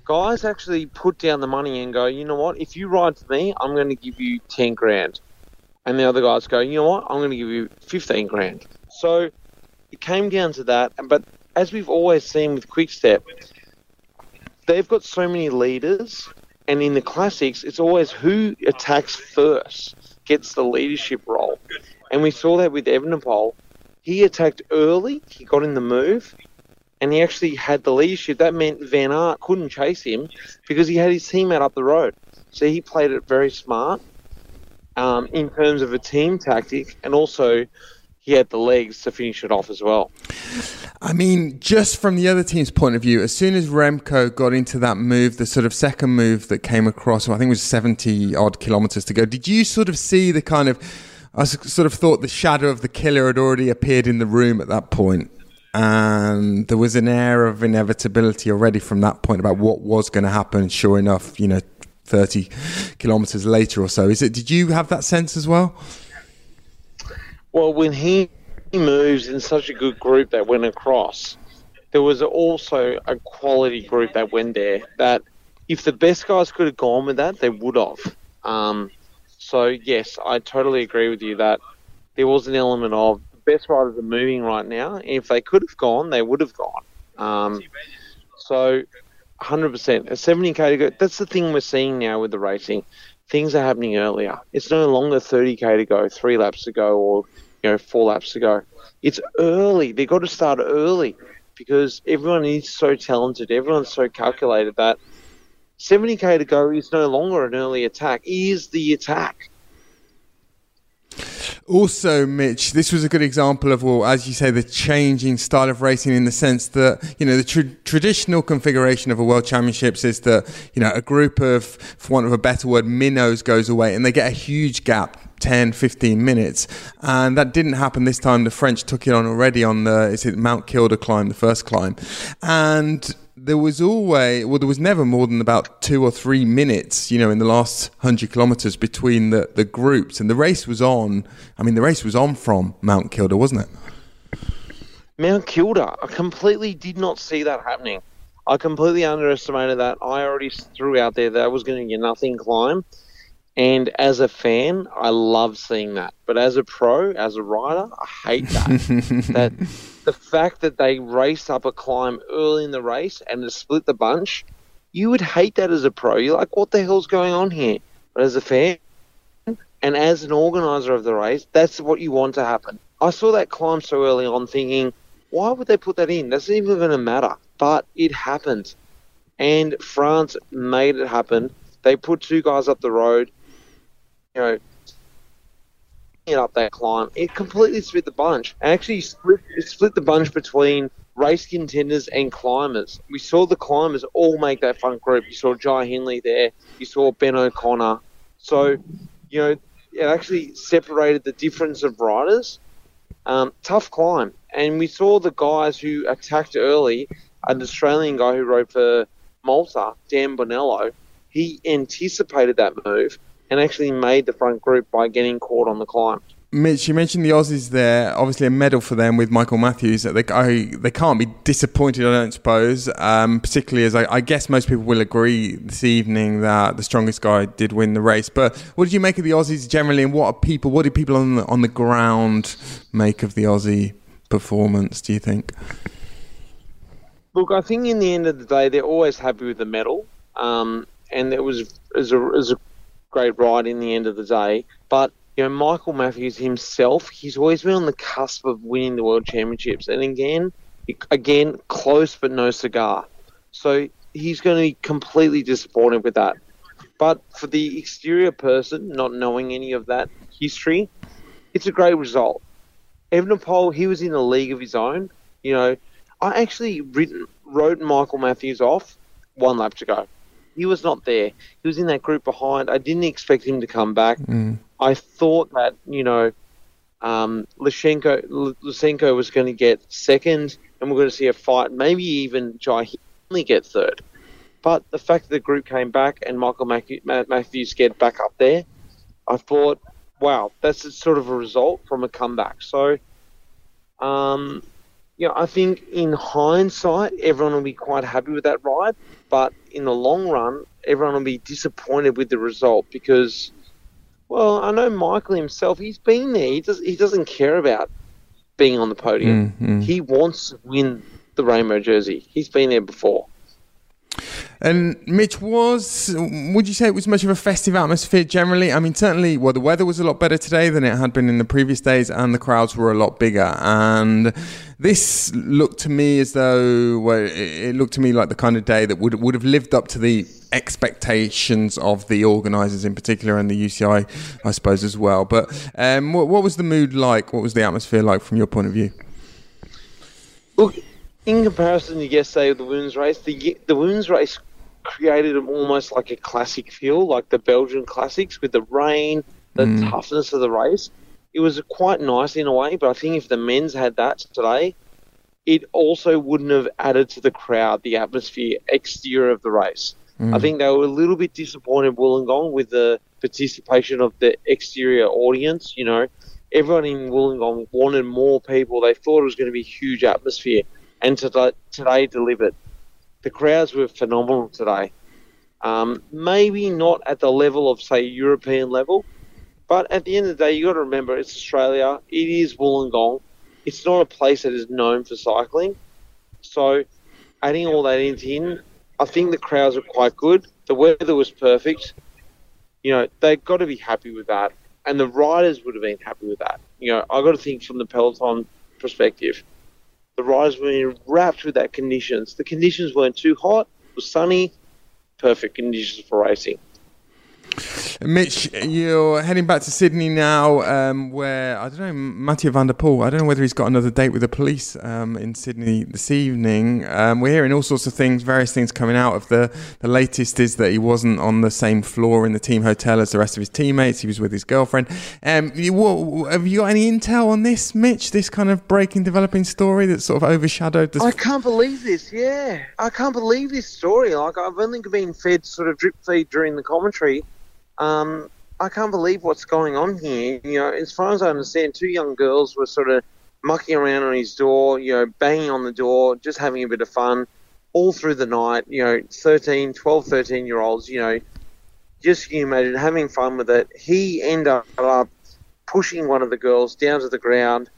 Guys actually put down the money and go, you know what? If you ride for me, I'm going to give you ten grand, and the other guys go, you know what? I'm going to give you fifteen grand. So it came down to that. But as we've always seen with Quickstep, they've got so many leaders, and in the classics, it's always who attacks first gets the leadership role. And we saw that with Evenepoel. He attacked early, he got in the move, and he actually had the leadership. That meant Van Aert couldn't chase him because he had his teammate up the road. So he played it very smart um, in terms of a team tactic, and also he had the legs to finish it off as well. I mean, just from the other team's point of view, as soon as Remco got into that move, the sort of second move that came across, I think it was 70 odd kilometers to go, did you sort of see the kind of, I sort of thought the shadow of the killer had already appeared in the room at that point, And there was an air of inevitability already from that point about what was going to happen. Sure enough, you know, 30 kilometers later or so. Is it, did you have that sense as well? Well, when he moves in such a good group that went across, there was also a quality group that went there that if the best guys could have gone with that, they would have. Um, so, yes, I totally agree with you that there was an element of the best riders are moving right now. If they could have gone, they would have gone. Um, so, 100%. A 70k to go. That's the thing we're seeing now with the racing. Things are happening earlier. It's no longer 30k to go, three laps to go, or you know, four laps to go. It's early. They've got to start early because everyone is so talented. Everyone's so calculated that 70k to go is no longer an early attack. It is the attack. Also, Mitch, this was a good example of, well, as you say, the changing style of racing in the sense that, you know, the tr- traditional configuration of a World Championships is that, you know, a group of, for want of a better word, minnows goes away and they get a huge gap 10, 15 minutes. And that didn't happen this time. The French took it on already on the, is it Mount Keira climb, the first climb. And there was always, well, there was never more than about two or three minutes, you know, in the last 100 kilometres between the, the groups. And the race was on, I mean, the race was on from Mount Keira, wasn't it? Mount Keira, I completely did not see that happening. I completely underestimated that. I already threw out there that I was going to get nothing climb. And as a fan, I love seeing that. But as a pro, as a rider, I hate that. that the fact that they race up a climb early in the race and to split the bunch, you would hate that as a pro. You're like, what the hell's going on here? But as a fan and as an organizer of the race, that's what you want to happen. I saw that climb so early on thinking, why would they put that in? That's not even going to matter. But it happened. And France made it happen. They put two guys up the road you know, it up that climb, it completely split the bunch. Actually, split, split the bunch between race contenders and climbers. We saw the climbers all make that front group. You saw Jai Hindley there. You saw Ben O'Connor. So, you know, it actually separated the difference of riders. Um, tough climb. And we saw the guys who attacked early. An Australian guy who rode for Malta, Dan Bonello, he anticipated that move and actually made the front group by getting caught on the climb. Mitch, you mentioned the Aussies there. Obviously, a medal for them with Michael Matthews. They, I, they can't be disappointed, I don't suppose. Um, particularly as I, I, guess most people will agree this evening that the strongest guy did win the race. But what did you make of the Aussies generally, and what are people? What did people on the on the ground make of the Aussie performance? Do you think? Look, I think in the end of the day, they're always happy with the medal, um, and it was as a, as a great ride in the end of the day. But you know, Michael Matthews himself, he's always been on the cusp of winning the World Championships, and again, again, close but no cigar. So he's going to be completely disappointed with that. But for the exterior person, not knowing any of that history, it's a great result. Evenepoel, he was in a league of his own. You know, I actually written, wrote Michael Matthews off one lap to go. He was not there. He was in that group behind. I didn't expect him to come back. Mm. I thought that you know, um, Lutsenko was going to get second, and we're going to see a fight. Maybe even Jai get third. But the fact that the group came back and Michael Matthews get back up there, I thought, wow, that's sort of a result from a comeback. So, um, yeah, I think in hindsight, everyone will be quite happy with that ride. But in the long run, everyone will be disappointed with the result because, well, I know Michael himself. He's been there. He does. He doesn't care about being on the podium. Mm-hmm. He wants to win the rainbow jersey. He's been there before. And Mitch, was would you say it was much of a festive atmosphere generally? I mean, certainly, well, the weather was a lot better today than it had been in the previous days, and the crowds were a lot bigger. And this looked to me as though, well, it looked to me like the kind of day that would would have lived up to the expectations of the organisers in particular, and the UCI, I suppose, as well. But um, what, what was the mood like? What was the atmosphere like from your point of view? In comparison to yesterday with the women's race, the the women's race created almost like a classic feel, like the Belgian classics with the rain, the mm. toughness of the race. It was quite nice in a way, but I think if the men's had that today, it also wouldn't have added to the crowd, the atmosphere, exterior of the race. Mm. I think they were a little bit disappointed, Wollongong, with the participation of the exterior audience. You know, everyone in Wollongong wanted more people. They thought it was going to be a huge atmosphere and today, today delivered. The crowds were phenomenal today. Um, maybe not at the level of, say, European level, but at the end of the day, you got to remember it's Australia. It is Wollongong. It's not a place that is known for cycling. So, adding all that into in, I think the crowds were quite good. The weather was perfect. You know, they've got to be happy with that, and the riders would have been happy with that. You know, I got to think from the peloton perspective the riders were wrapped with that conditions. The conditions weren't too hot, it was sunny, perfect conditions for racing. Mitch, you're heading back to Sydney now, um, where I don't know Mathieu van der Poel. I don't know whether he's got another date with the police um, in Sydney this evening. Um, we're hearing all sorts of things, various things coming out of the. The latest is that he wasn't on the same floor in the team hotel as the rest of his teammates. He was with his girlfriend. Um, you, what, have you got any intel on this, Mitch? This kind of breaking, developing story that sort of overshadowed this. I can't believe this. Yeah, I can't believe this story. Like I've only been fed sort of drip feed during the commentary um, I can't believe what's going on here. You know, as far as I understand, two young girls were sort of mucking around on his door, you know, banging on the door, just having a bit of fun all through the night. You know, 13, 12, 13 year olds, you know, just you imagine having fun with it. He ended up pushing one of the girls down to the ground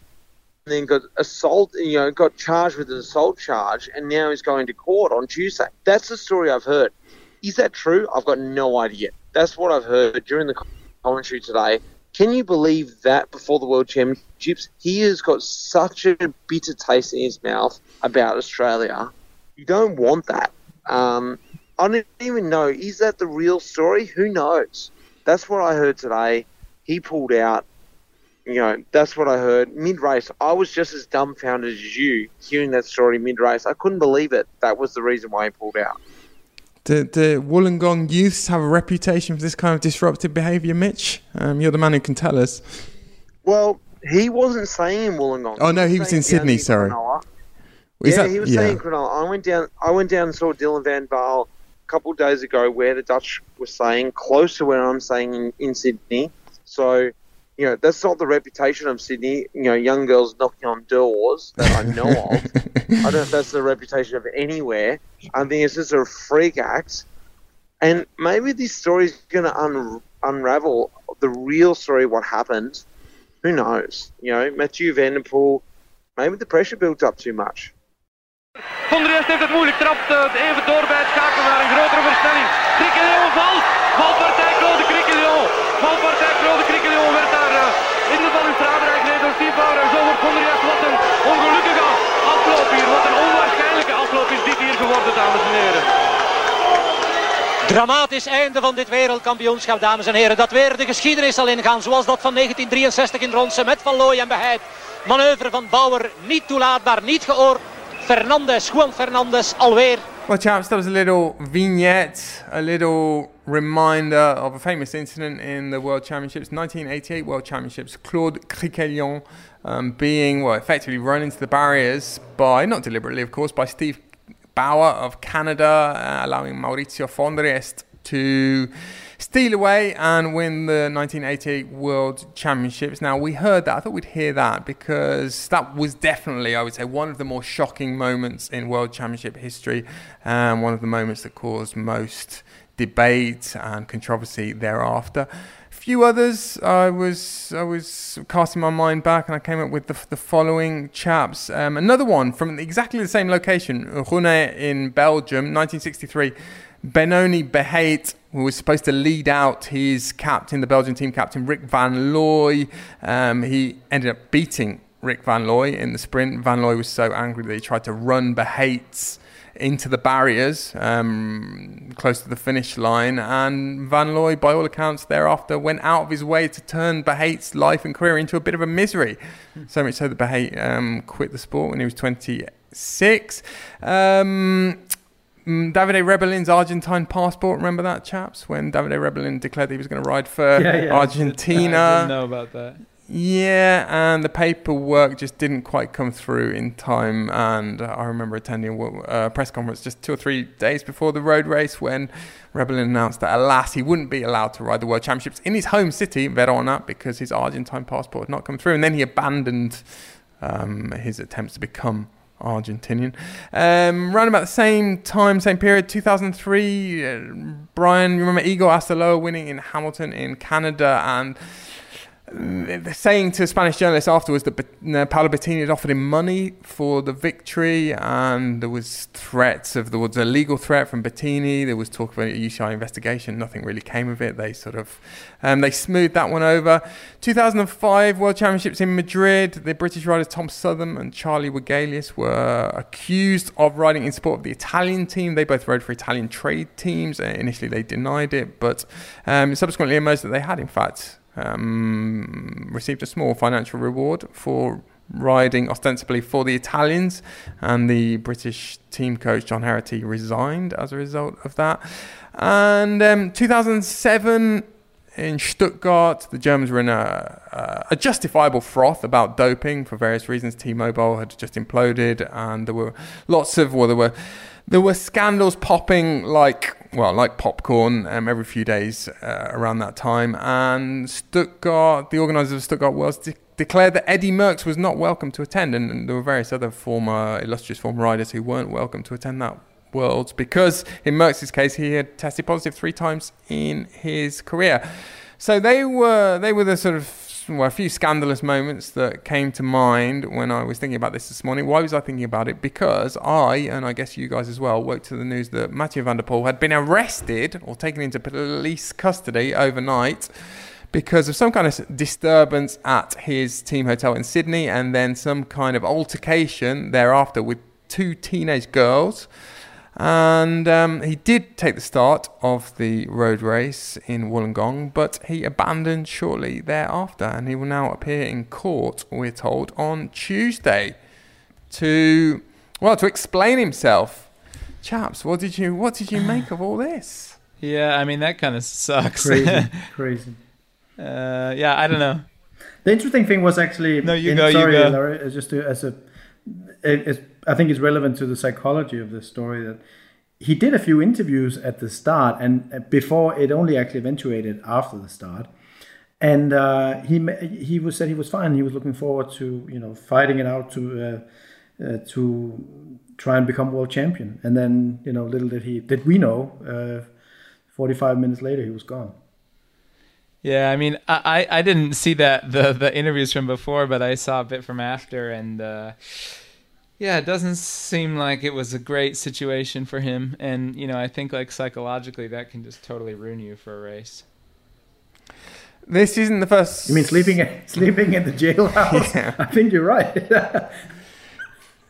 and then got assault, you know, got charged with an assault charge and now he's going to court on Tuesday. That's the story I've heard. Is that true? I've got no idea. That's what I've heard during the commentary today. Can you believe that before the World Championships? He has got such a bitter taste in his mouth about Australia. You don't want that. Um, I don't even know. Is that the real story? Who knows? That's what I heard today. He pulled out. You know, that's what I heard mid race. I was just as dumbfounded as you hearing that story mid race. I couldn't believe it. That was the reason why he pulled out. Do, do Wollongong youths have a reputation for this kind of disruptive behaviour, Mitch? Um, you're the man who can tell us. Well, he wasn't saying in Wollongong. Oh no, he, he was in Sydney. Sorry. yeah, that, he was yeah. saying Cronulla. I went down. I went down and saw Dylan van Baarle a couple of days ago, where the Dutch were saying close to where I'm saying in, in Sydney. So you know, that's not the reputation of Sydney. You know, young girls knocking on doors that I know of. I don't know if that's the reputation of anywhere. I think it's just a freak act. And maybe this story is going to un- unravel the real story, of what happened. Who knows? You know, Mathieu van der Poel, maybe the pressure built up too much. Van der heeft het moeilijk, trapt even door bij het schakelen naar een grotere versnelling. Criquelion valt, valpartij Claude Criquelion. Valpartij geworden, dames en heren. Dramatisch einde van dit wereldkampioenschap, dames en heren. Dat weer de geschiedenis zal ingaan, zoals dat van 1963 in Ronsen met Van Looy en Beheid. Manoeuvre van Bauer niet toelaatbaar, niet geoord. Fernandez, Juan Fernandez, alweer. Well, chaps, that was a little vignette, a little reminder of a famous incident in the World Championships, 1988 World Championships. Claude Criquelion um, being, well, effectively run into the barriers by, not deliberately, of course, by Steve Bauer of Canada, uh, allowing Maurizio Fondriest to steal away and win the 1988 World Championships. Now, we heard that. I thought we'd hear that because that was definitely, I would say, one of the more shocking moments in World Championship history and one of the moments that caused most debate and controversy thereafter. Few others, I was I was casting my mind back and I came up with the, the following chaps. Um, another one from exactly the same location, Ronse in Belgium, 1963. Benoni Beheyt, who was supposed to lead out his captain, the Belgian team captain, Rick Van Looy. Um, he ended up beating Rick Van Looy in the sprint. Van Looy was so angry that he tried to run Beheyt's into the barriers um, close to the finish line. And Van Looy, by all accounts, thereafter went out of his way to turn Beheyt's life and career into a bit of a misery. So much so that Behait um, quit the sport when he was 26. Um, Mm, Davide Rebellin's Argentine passport. Remember that, chaps? When Davide Rebellin declared that he was going to ride for yeah, yeah. Argentina. I didn't know about that. Yeah, and the paperwork just didn't quite come through in time. And I remember attending a press conference just two or three days before the road race when Rebellin announced that, alas, he wouldn't be allowed to ride the World Championships in his home city, Verona, because his Argentine passport had not come through. And then he abandoned um, his attempts to become Argentinian. Um, around about the same time, same period, 2003, uh, Brian, you remember Igor Astarloa winning in Hamilton in Canada and saying to Spanish journalists afterwards that Paolo Bettini had offered him money for the victory, and there was threats of there was a legal threat from Bettini. There was talk of a UCI investigation. Nothing really came of it. They sort of um, they smoothed that one over. 2005 World Championships in Madrid. The British riders Tom Southam and Charlie Wegelius were accused of riding in support of the Italian team. They both rode for Italian trade teams. Uh, initially, they denied it, but um, subsequently emerged that they had, in fact um, received a small financial reward for riding ostensibly for the Italians, and the British team coach John Herety resigned as a result of that. And um, 2007 in Stuttgart, the Germans were in a, a, justifiable froth about doping for various reasons. T-Mobile had just imploded, and there were lots of well, there were there were scandals popping like well, like popcorn um, every few days uh, around that time. And Stuttgart, the organisers of Stuttgart Worlds, de- declared that Eddie Merckx was not welcome to attend, and, and, there were various other former illustrious former riders who weren't welcome to attend that Worlds because, in Merckx's case, he had tested positive three times in his career. So they were they were the sort of well, a few scandalous moments that came to mind when I was thinking about this this morning. Why was I thinking about it? Because I, and I guess you guys as well, woke to the news that Mathieu van der Poel had been arrested or taken into police custody overnight because of some kind of disturbance at his team hotel in Sydney and then some kind of altercation thereafter with two teenage girls. And um, he did take the start of the road race in Wollongong, but he abandoned shortly thereafter, and he will now appear in court, we're told, on Tuesday to well to explain himself. Chaps, what did you what did you make of all this? Yeah, I mean that kind of sucks. Crazy, crazy. Uh, yeah, I don't know. The interesting thing was actually no, you in, go, sorry, you go. Larry, just to, as a it, I think it's relevant to the psychology of this story that he did a few interviews at the start and uh, before it only actually eventuated after the start. And uh, he he was said he was fine. He was looking forward to you know fighting it out to uh, uh, to try and become world champion. And then you know little did he did we know uh, 45 minutes later he was gone. Yeah, I mean, I, I didn't see that the the interviews from before, but I saw a bit from after, and uh, yeah, it doesn't seem like it was a great situation for him, and you know, I think like psychologically that can just totally ruin you for a race. This isn't the first. You mean sleeping sleeping in the jailhouse? Yeah. I think you're right.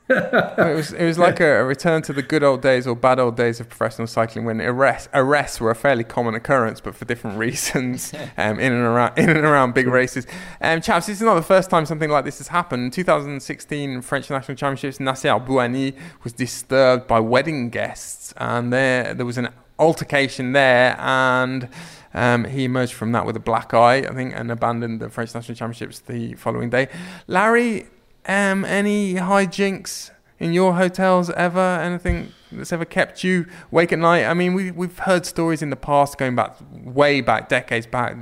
it was it was like a, a, return to the good old days or bad old days of professional cycling when arrests arrests were a fairly common occurrence, but for different reasons um, in and around in and around big races. Um, chaps, this is not the first time something like this has happened. In 2016 French National Championships, Nacer Bouhanni was disturbed by wedding guests, and there there was an altercation there, and. Um, he emerged from that with a black eye, I think, and abandoned the French National Championships the following day. Larry, um, any hijinks in your hotels ever? Anything that's ever kept you awake at night? I mean, we, we've heard stories in the past going back way back, decades back.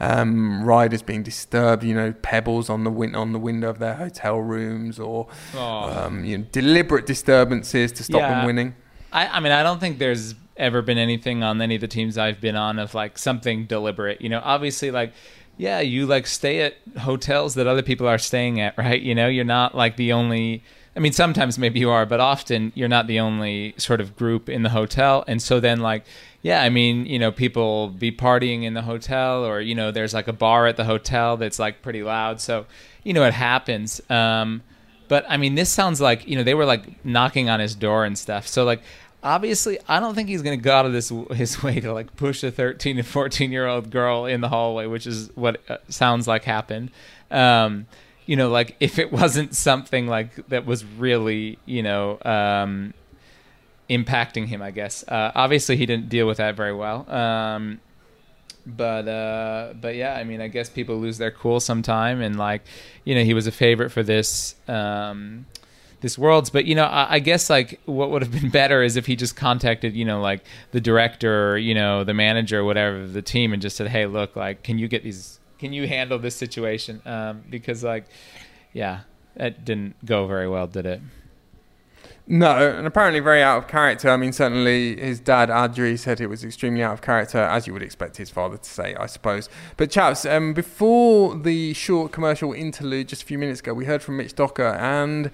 Um, riders being disturbed, you know, pebbles on the win- on the window of their hotel rooms, or oh. um, you know, deliberate disturbances to stop yeah. them winning. I, I mean, I don't think there's ever been anything on any of the teams I've been on of like something deliberate. You know, obviously, like yeah, you like stay at hotels that other people are staying at, right? You know, you're not like the only. I mean, sometimes maybe you are, but often you're not the only sort of group in the hotel. And so then, like, yeah, I mean, you know, people be partying in the hotel, or you know, there's like a bar at the hotel that's like pretty loud. So, you know, it happens. Um, but I mean, this sounds like you know they were like knocking on his door and stuff. So like, obviously i don't think he's going to go out of this his way to like push a 13 to 14 year old girl in the hallway which is what uh, sounds like happened. Um, you know like if it wasn't something like that was really you know um, impacting him i guess. Uh, obviously he didn't deal with that very well. Um, but uh, but yeah i mean i guess people lose their cool sometime and like you know he was a favorite for this um, this worlds but you know I, I, guess like what would have been better is if he just contacted you know like the director or, you know the manager whatever the team and just said hey look like can you get these can you handle this situation um, because like yeah it didn't go very well did it No, and apparently very out of character. I mean, certainly his dad Adrie said it was extremely out of character, as you would expect his father to say, I suppose. But chaps, um, before the short commercial interlude just a few minutes ago, we heard from Mitch Docker and.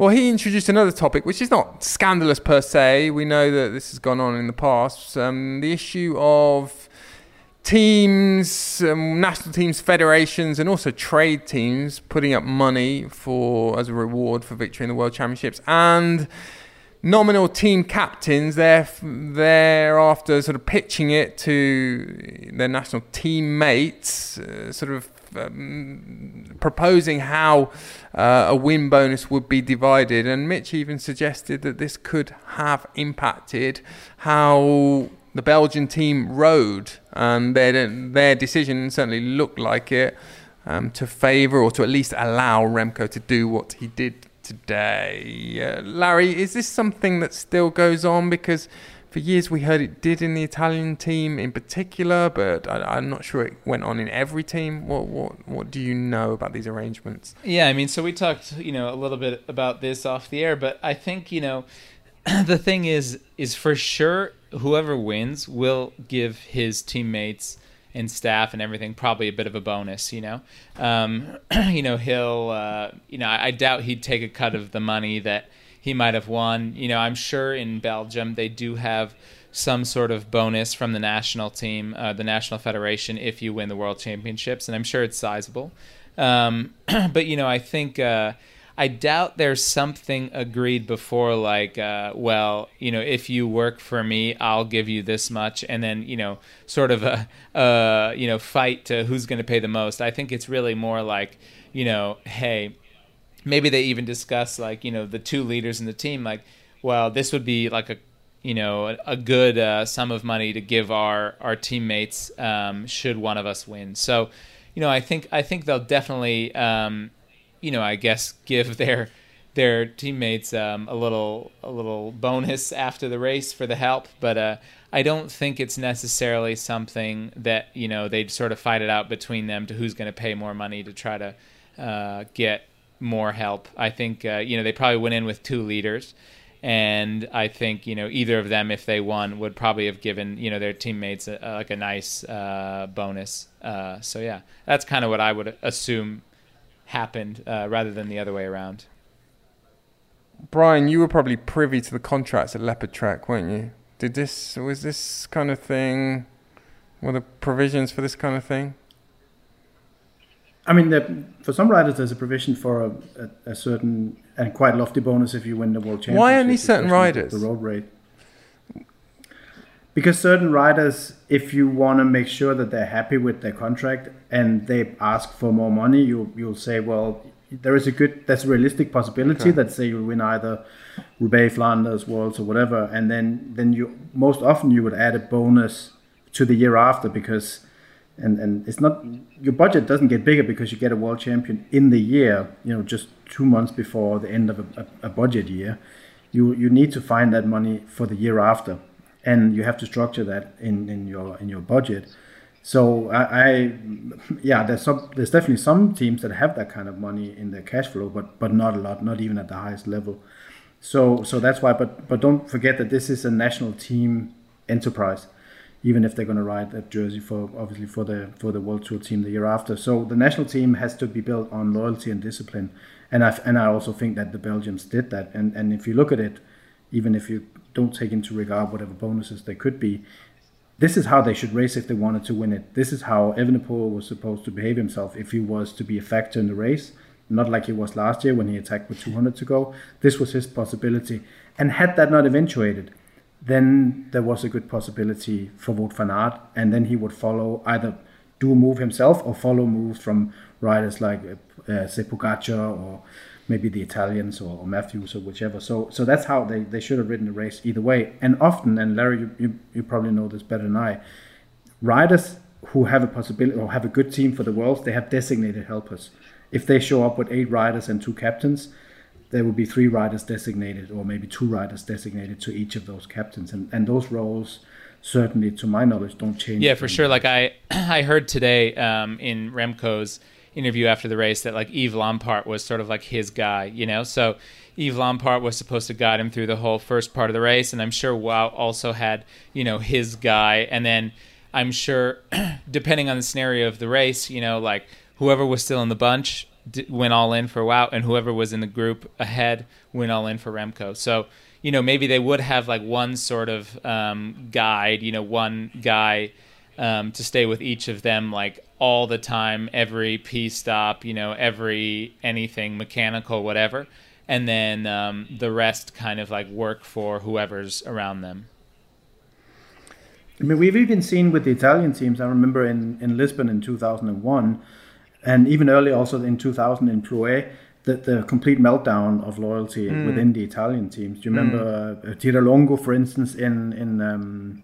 Well, he introduced another topic, which is not scandalous per se. We know that this has gone on in the past. Um, the issue of teams, um, national teams, federations, and also trade teams putting up money for as a reward for victory in the World Championships, and nominal team captains there thereafter sort of pitching it to their national teammates, uh, sort of um, proposing how uh, a win bonus would be divided, and Mitch even suggested that this could have impacted how the Belgian team rode, and their their decision certainly looked like it um, to favour or to at least allow Remco to do what he did today. Uh, Larry, is this something that still goes on? Because for years we heard it did in the Italian team in particular, but I, am not sure it went on in every team. What what what do you know about these arrangements? Yeah, I mean, so we talked, you know, a little bit about this off the air, but I think you know, the thing is, is for sure whoever wins will give his teammates and staff and everything probably a bit of a bonus you know um, you know he'll uh, you know I, I, doubt he'd take a cut of the money that he might have won you know i'm sure in belgium they do have some sort of bonus from the national team uh, the national federation if you win the world championships and i'm sure it's sizable um, but you know i think uh, I doubt there's something agreed before, like, uh, well, you know, if you work for me, I'll give you this much, and then you know, sort of a, you know, fight to who's going to pay the most. I think it's really more like, you know, hey, maybe they even discuss like, you know, the two leaders in the team, like, well, this would be like a you know a, a good uh, sum of money to give our our teammates um, should one of us win. So, you know, I think I think they'll definitely um, you know, I guess give their their teammates um, a little a little bonus after the race for the help, but uh, I don't think it's necessarily something that you know they'd sort of fight it out between them to who's going to pay more money to try to uh, get more help. I think uh, you know they probably went in with two leaders, and I think you know either of them, if they won, would probably have given you know their teammates a, a, like a nice uh, bonus. Uh, so yeah, that's kind of what I would assume happened uh, rather than the other way around. Brian, you were probably privy to the contracts at Leopard Trek, weren't you? Did this was this kind of thing? Were the provisions for this kind of thing? I mean, the, for some riders, there's a provision for a, a, a, certain and quite lofty bonus if you win the world championship. Why only certain riders? The road rate because certain riders if you want to make sure that they're happy with their contract and they ask for more money you you'll say well there is a good that's a realistic possibility okay. that say you win either Roubaix, Flanders, Worlds or whatever and then then you most often you would add a bonus to the year after because and and it's not your budget doesn't get bigger because you get a world champion in the year you know just two months before the end of a, a, budget year you you need to find that money for the year after and you have to structure that in, in your in your budget. So I, I, yeah, there's some there's definitely some teams that have that kind of money in their cash flow, but but not a lot, not even at the highest level. So so that's why. But but don't forget that this is a national team enterprise, even if they're going to ride that jersey for obviously for the for the World Tour team the year after. So the national team has to be built on loyalty and discipline, and I and I also think that the Belgians did that. And and if you look at it, even if you don't take into regard whatever bonuses there could be. This is how they should race if they wanted to win it. This is how Evenepoel was supposed to behave himself if he was to be a factor in the race. Not like he was last year when he attacked with 200 to go. This was his possibility. And had that not eventuated, then there was a good possibility for Wout van Aert, and then he would follow either do a move himself or follow moves from riders like uh, or maybe the Italians or, or, Matthews or whichever. So so that's how they, they should have ridden the race either way. And often, and Larry, you, you, you probably know this better than I, riders who have a possibility or have a good team for the world, they have designated helpers. If they show up with eight riders and two captains, there will be three riders designated or maybe two riders designated to each of those captains. And, and those roles certainly to my knowledge don't change. Yeah, for sure. Like I I heard today um, in Remco's interview after the race that like Yves Lampaert was sort of like his guy, you know. So Yves Lampaert was supposed to guide him through the whole first part of the race, and I'm sure Wout also had you know his guy, and then I'm sure depending on the scenario of the race, you know, like whoever was still in the bunch went all in for Wout, and whoever was in the group ahead went all in for Remco. So you know maybe they would have like one sort of um, guide, you know, one guy um, to stay with each of them like all the time, every P stop, you know, every anything mechanical, whatever, and then um, the rest kind of like work for whoever's around them. I mean, we've even seen with the Italian teams. I remember in, in Lisbon in 2001, and even early also in 2000 in Plouay, the, the complete meltdown of loyalty mm. within the Italian teams. Do you remember mm. uh, Tiralongo, for instance, in in um,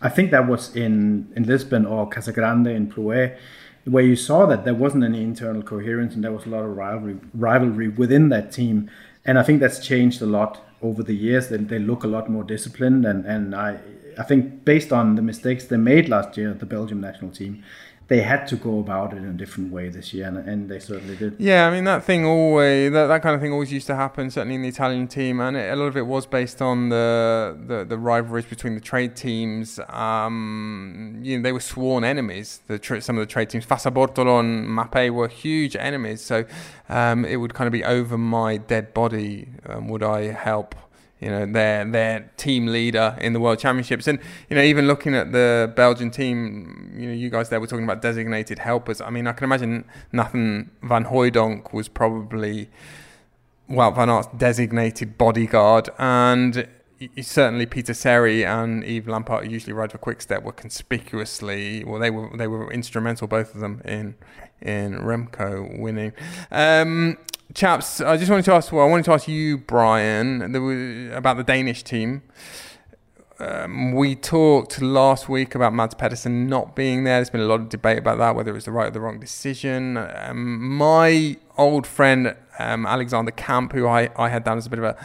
I think that was in, in Lisbon or Casagrande in Plouay, where you saw that there wasn't any internal coherence and there was a lot of rivalry, rivalry within that team. And I think that's changed a lot over the years. They, they look a lot more disciplined. And, and I, I think based on the mistakes they made last year, the Belgium national team, they had to go about it in a different way this year, and, and, they certainly did. Yeah, I mean that thing always that, that kind of thing always used to happen, certainly in the Italian team, and it, a lot of it was based on the the, the rivalries between the trade teams. Um, you know, they were sworn enemies. The tra- some of the trade teams, Fassa Bortolo and Mapei, were huge enemies. So um, it would kind of be over my dead body. Um, would I help? You know their their team leader in the world championships. And you know even looking at the belgian team you know you guys there were talking about designated helpers. I mean i can imagine nathan van hooydonck was probably well van aert's designated bodyguard. And certainly Pieter Serry and Yves Lampaert usually ride for Quickstep were conspicuously well they were they were instrumental both of them in in Remco winning. Um, chaps, I just wanted to ask. Well, I wanted to ask you, Brian, about the Danish team. Um, we talked last week about Mads Pedersen not being there. There's been a lot of debate about that, whether it was the right or the wrong decision. Um, my old friend um, Alexander Kamp, who I, I had down as a bit of a,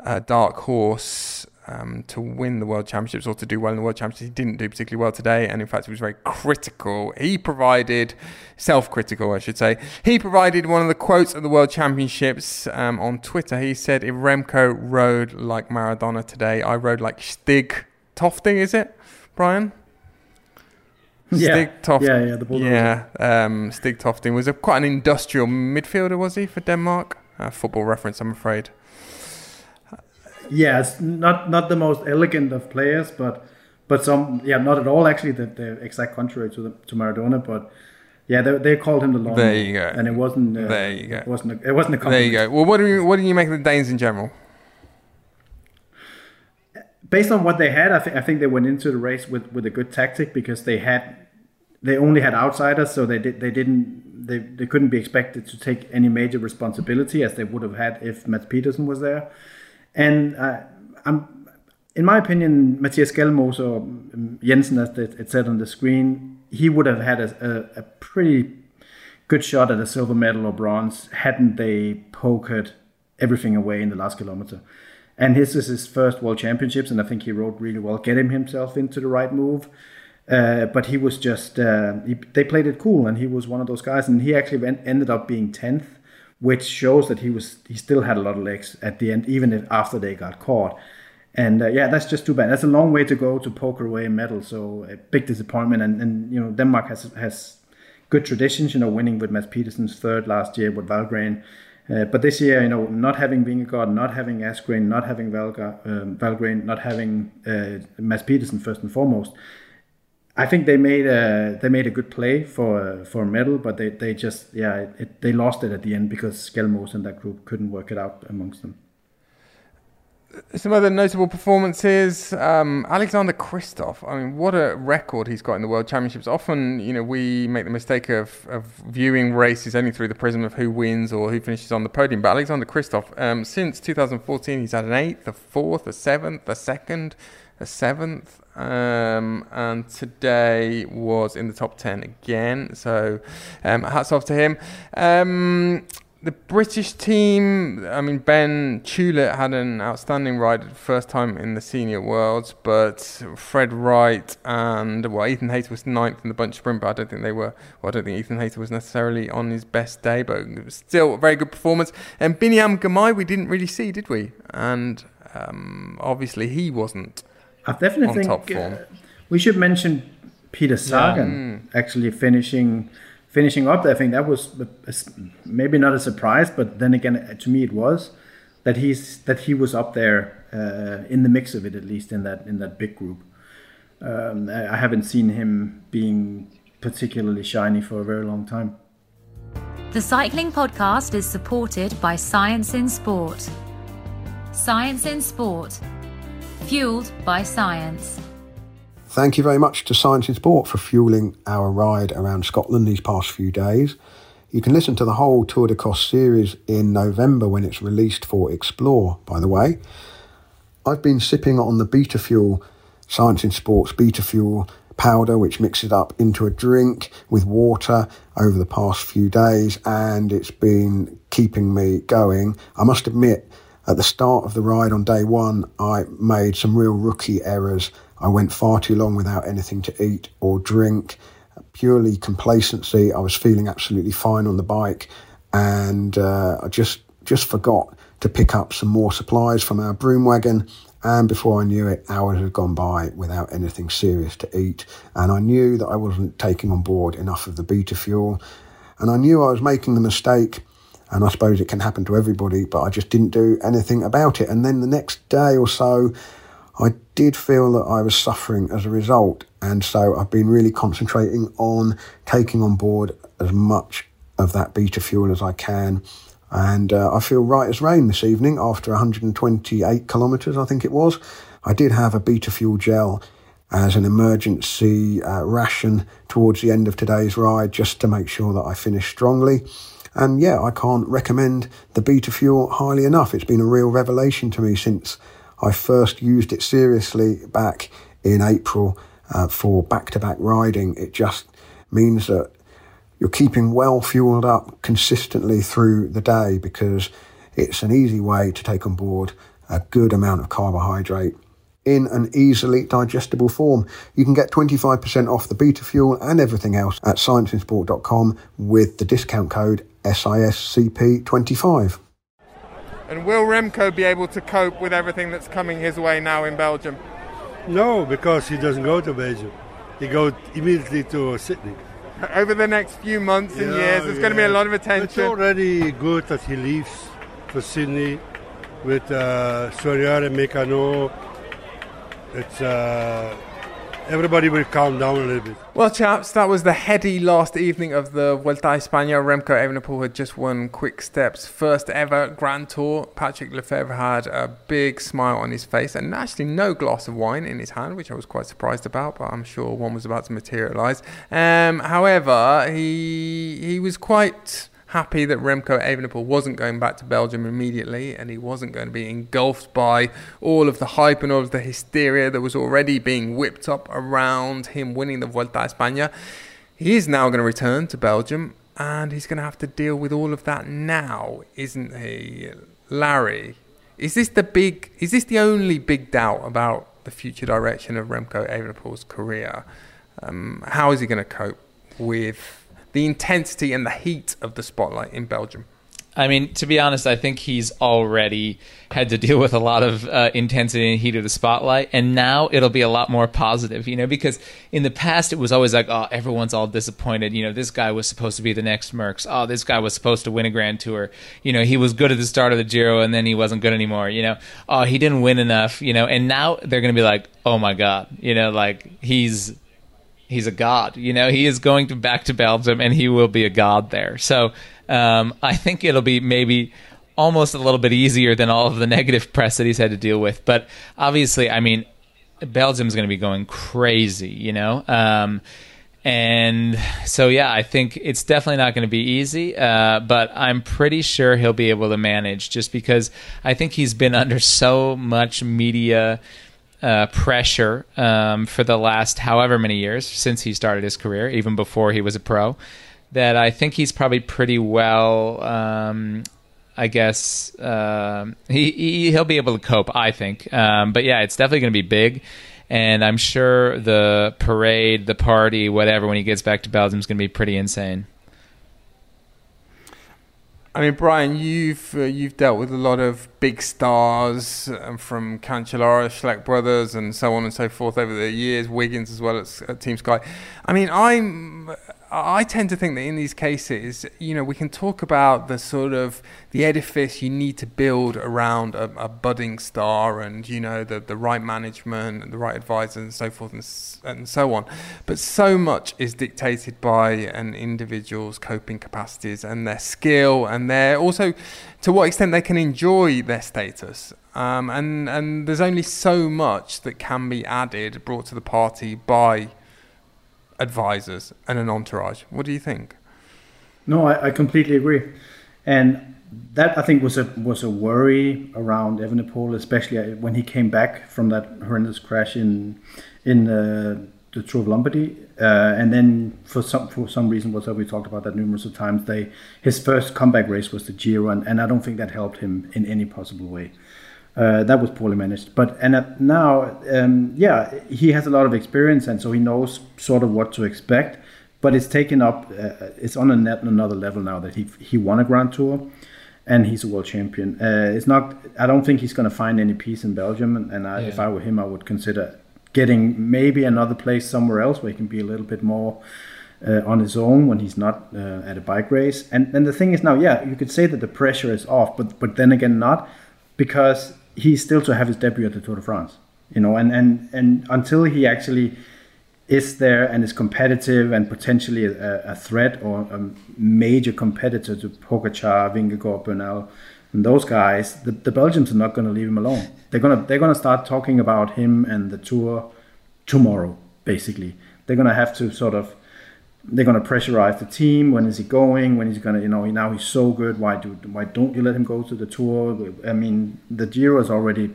a dark horse, um, to win the World Championships or to do well in the World Championships. He didn't do particularly well today, and in fact, he was very critical. He provided, self critical, I should say, he provided one of the quotes of the World Championships um, on Twitter. He said, If Remco rode like Maradona today, I rode like Stig Tofting, is it, Brian? Yeah. Stig Tofting. Yeah, yeah, the Yeah, um, Stig Tofting was a, quite an industrial midfielder, was he, for Denmark? Uh, football reference, I'm afraid. Yes, not not the most elegant of players, but but some yeah, not at all actually the, the exact contrary to the, to Maradona, but yeah, they, they called him the long. There you go. And it wasn't. Uh, there you go. It wasn't. A, it wasn't a compliment. There you go. Well, what do you what do you make of the Danes in general? Based on what they had, I, th- I think they went into the race with, with a good tactic because they had they only had outsiders, so they did they didn't they, they couldn't be expected to take any major responsibility as they would have had if Mads Pedersen was there. And uh, I'm, in my opinion, Mattias Skjelmose or um, Jensen, as it said on the screen, he would have had a, a, a pretty good shot at a silver medal or bronze hadn't they pokered everything away in the last kilometer. And his is his first World Championships, and I think he rode really well, getting himself into the right move. Uh, but he was just, uh, he, they played it cool, and he was one of those guys. And he actually ended up being 10th which shows that he was he still had a lot of legs at the end, even if after they got caught. And uh, yeah, that's just too bad. That's a long way to go to poker away a medal. So a big disappointment. And, and you know Denmark has has good traditions. You know, winning with Mads Pedersen's third last year with Valgren. Uh, but this year, you know, not having Vingegaard, not having Asgreen, not having Valga, um, Valgren, not having uh, Pedersen first and foremost, I think they made a they made a good play for for a medal, but they, they just yeah it, they lost it at the end because Skjelmose and that group couldn't work it out amongst them. Some other notable performances. Um, Alexander Kristoff. I mean, what a record he's got in the World Championships. Often, you know, we make the mistake of, of viewing races only through the prism of who wins or who finishes on the podium. But Alexander Kristoff, um, since 2014, he's had an eighth, a fourth, a seventh, a second, a seventh, um, and today was in the top 10 again. So um, hats off to him. Um, the British team, I mean, Ben Tulett had an outstanding ride first time in the senior worlds, but Fred Wright and, well, Ethan Hayter was ninth in the bunch sprint, but I don't think they were, well, I don't think Ethan Hayter was necessarily on his best day, but still a very good performance. And Biniam Girmay, we didn't really see, did we? And um, obviously he wasn't I definitely think uh, we should mention Peter Sagan yeah. mm. actually finishing finishing up there, I think that was maybe not a surprise, but then again, uh, to me it was that he's that he was up there uh, in the mix of it at least in that in that big group. Um, I haven't seen him being particularly shiny for a very long time. The Cycling Podcast is supported by Science in Sport. Science in Sport, fueled by science. Thank you very much to Science in Sport for fueling our ride around Scotland these past few days. You can listen to the whole Tour de Cost series in November when it's released for Explore, by the way. I've been sipping on the Beta Fuel, Science in Sports Beta Fuel powder, which mixes up into a drink with water over the past few days, and it's been keeping me going. I must admit, at the start of the ride on day one, I made some real rookie errors I went far too long without anything to eat or drink. Purely complacency. I was feeling absolutely fine on the bike, and uh, I just just forgot to pick up some more supplies from our broom wagon. And before I knew it, hours had gone by without anything serious to eat. And I knew that I wasn't taking on board enough of the beta fuel. And I knew I was making the mistake. And I suppose it can happen to everybody, but I just didn't do anything about it. And then the next day or so, I did feel that I was suffering as a result, and so I've been really concentrating on taking on board as much of that beta fuel as I can. And uh, I feel right as rain this evening after 128 kilometres, I think it was. I did have a beta fuel gel as an emergency uh, ration towards the end of today's ride just to make sure that I finished strongly. And yeah, I can't recommend the beta fuel highly enough. It's been a real revelation to me since I first used it seriously back in April uh, for back to back riding. It just means that you're keeping well fueled up consistently through the day because it's an easy way to take on board a good amount of carbohydrate in an easily digestible form. You can get 25% off the beta fuel and everything else at scienceinsport.com with the discount code SISCP25. And will Remco be able to cope with everything that's coming his way now in Belgium? No, because he doesn't go to Belgium. He goes immediately to Sydney. Over the next few months and yeah, years, there's yeah. going to be a lot of attention. It's already good that he leaves for Sydney with uh, Soriano Meccano. It's uh, everybody will calm down a little bit. Well, chaps, that was the heady last evening of the Vuelta a España. Remco Evenepoel had just won Quick Step's first ever Grand Tour. Patrick Lefevere had a big smile on his face and actually no glass of wine in his hand, which I was quite surprised about, but I'm sure one was about to materialise. Um, however, he he was quite happy that Remco Evenepoel wasn't going back to Belgium immediately and he wasn't going to be engulfed by all of the hype and all of the hysteria that was already being whipped up around him winning the Vuelta a España. He is now going to return to Belgium and he's going to have to deal with all of that now, isn't he? Larry, is this the big is this the only big doubt about the future direction of Remco Evenepoel's career? Um, how is he going to cope with the intensity and the heat of the spotlight in Belgium? I mean, to be honest, I think he's already had to deal with a lot of uh, intensity and heat of the spotlight, and now it'll be a lot more positive, you know, because in the past it was always like, oh, everyone's all disappointed. You know, this guy was supposed to be the next Merckx. Oh, this guy was supposed to win a Grand Tour. You know, he was good at the start of the Giro, and then he wasn't good anymore. You know, oh, he didn't win enough. You know, and now they're going to be like, oh my god, you know, like he's he's a god. You know, he is going to back to Belgium and he will be a god there. So um, I think it'll be maybe almost a little bit easier than all of the negative press that he's had to deal with. But obviously, I mean, Belgium's going to be going crazy. You know. Um, and so, yeah, I think it's definitely not going to be easy, uh, but I'm pretty sure he'll be able to manage just because I think he's been under so much media uh, pressure um, for the last however many years since he started his career, even before he was a pro. that I think he's probably pretty well. Um, I guess uh, he, he he'll be able to cope. I think, um, but yeah, it's definitely going to be big, and I'm sure the parade, the party, whatever, when he gets back to Belgium is going to be pretty insane. I mean, Brian, you've uh, you've dealt with a lot of big stars uh, from Cancellara, Schleck brothers, and so on and so forth over the years. Wiggins as well at, at Team Sky. I mean, I'm I tend to think that in these cases, you know, we can talk about the sort of the edifice you need to build around a, a budding star, and you know, the the right management, the right advisors, and so forth and, and so on. But so much is dictated by an individual's coping capacities and their skill, and their also to what extent they can enjoy their status. Um, and and there's only so much that can be added, brought to the party by advisors and an entourage. What do you think? No, I, I completely agree, and that I think was a was a worry around Evenepoel, especially when he came back from that horrendous crash in in uh, the Tour of Lombardy, uh, and then for some for some reason, whatever we talked about that numerous of times, they his first comeback race was the Giro, and, and I don't think that helped him in any possible way. Uh, that was poorly managed. But and now, um, yeah, he has a lot of experience, and so he knows sort of what to expect. But it's taken up. Uh, it's on a net, another level now that he he won a Grand Tour, and he's a world champion. Uh, it's not. I don't think he's going to find any peace in Belgium. And, and I, yeah. if I were him, I would consider getting maybe another place somewhere else where he can be a little bit more. Uh, on his own when he's not uh, at a bike race. And and the thing is now, yeah, you could say that the pressure is off, but but then again not, because he's still to have his debut at the Tour de France. You know, and and and until he actually is there and is competitive and potentially a, a threat or a major competitor to Pogacar, Vingegaard, Bernal, and those guys, the, the Belgians are not going to leave him alone. They're gonna they're gonna start talking about him and the tour tomorrow. Basically, they're gonna have to sort of they're going to pressurize the team. When is he going? When is he going to, you know, now he's so good. Why do why don't you let him go to the tour? I mean, the Giro is already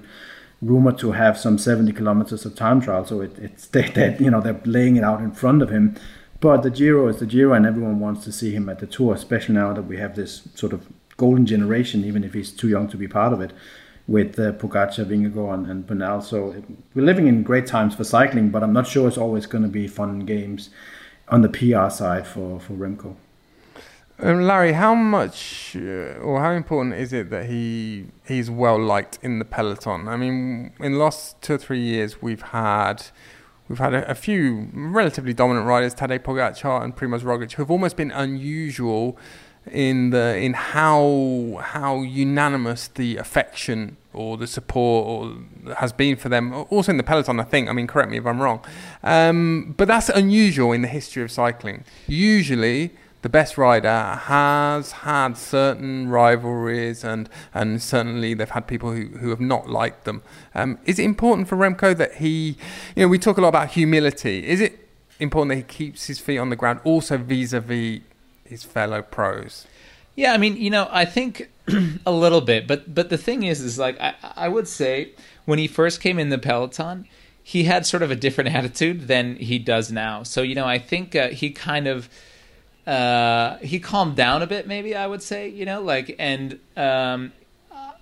rumored to have some 70 kilometers of time trial, so it, it's they, you know they're laying it out in front of him. But the Giro is the Giro, and everyone wants to see him at the tour, especially now that we have this sort of golden generation, even if he's too young to be part of it, with uh, Pogacar, Vingegaard, and, and Bernal. So we're living in great times for cycling, but I'm not sure it's always going to be fun games on the PR side for for Remco. Um, Larry, how much uh, or how important is it that he he's well liked in the peloton? I mean, in the last two or three years, we've had we've had a, a few relatively dominant riders, Tadej Pogacar and Primoz Roglic, who have almost been unusual in the in how how unanimous the affection or the support or has been for them. Also in the peloton, I think. I mean, correct me if I'm wrong, um, but that's unusual in the history of cycling. Usually, the best rider has had certain rivalries, and and certainly they've had people who, who have not liked them. Um, is it important for Remco that he, you know, we talk a lot about humility. Is it important that he keeps his feet on the ground, also vis-a-vis his fellow pros? Yeah, I mean, you know, I think a little bit, but but the thing is, is like I I would say when he first came in the peloton, he had sort of a different attitude than he does now. So you know, I think uh, he kind of uh, he calmed down a bit, maybe I would say, you know, like and um,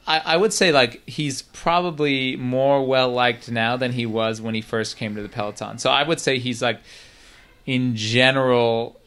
I, I would say like he's probably more well liked now than he was when he first came to the peloton. So I would say he's like in general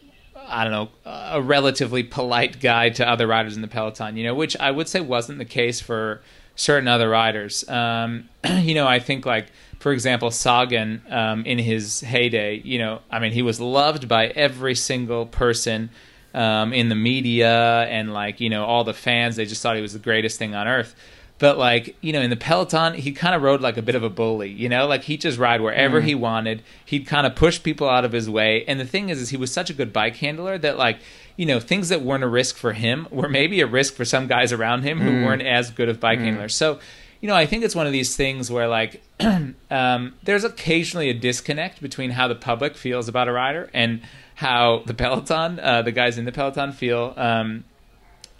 I don't know, a relatively polite guy to other riders in the peloton, you know, which I would say wasn't the case for certain other riders. Um, you know, I think like for example, Sagan um, in his heyday, you know, I mean, he was loved by every single person um, in the media and like you know all the fans. They just thought he was the greatest thing on earth. But like you know, in the peloton, he kind of rode like a bit of a bully. You know, like he'd just ride wherever mm. he wanted. He'd kind of push people out of his way. And the thing is, is he was such a good bike handler that like you know things that weren't a risk for him were maybe a risk for some guys around him who mm. weren't as good of bike mm. handlers. So you know, I think it's one of these things where like um, there's occasionally a disconnect between how the public feels about a rider and how the peloton, uh, the guys in the peloton, feel um,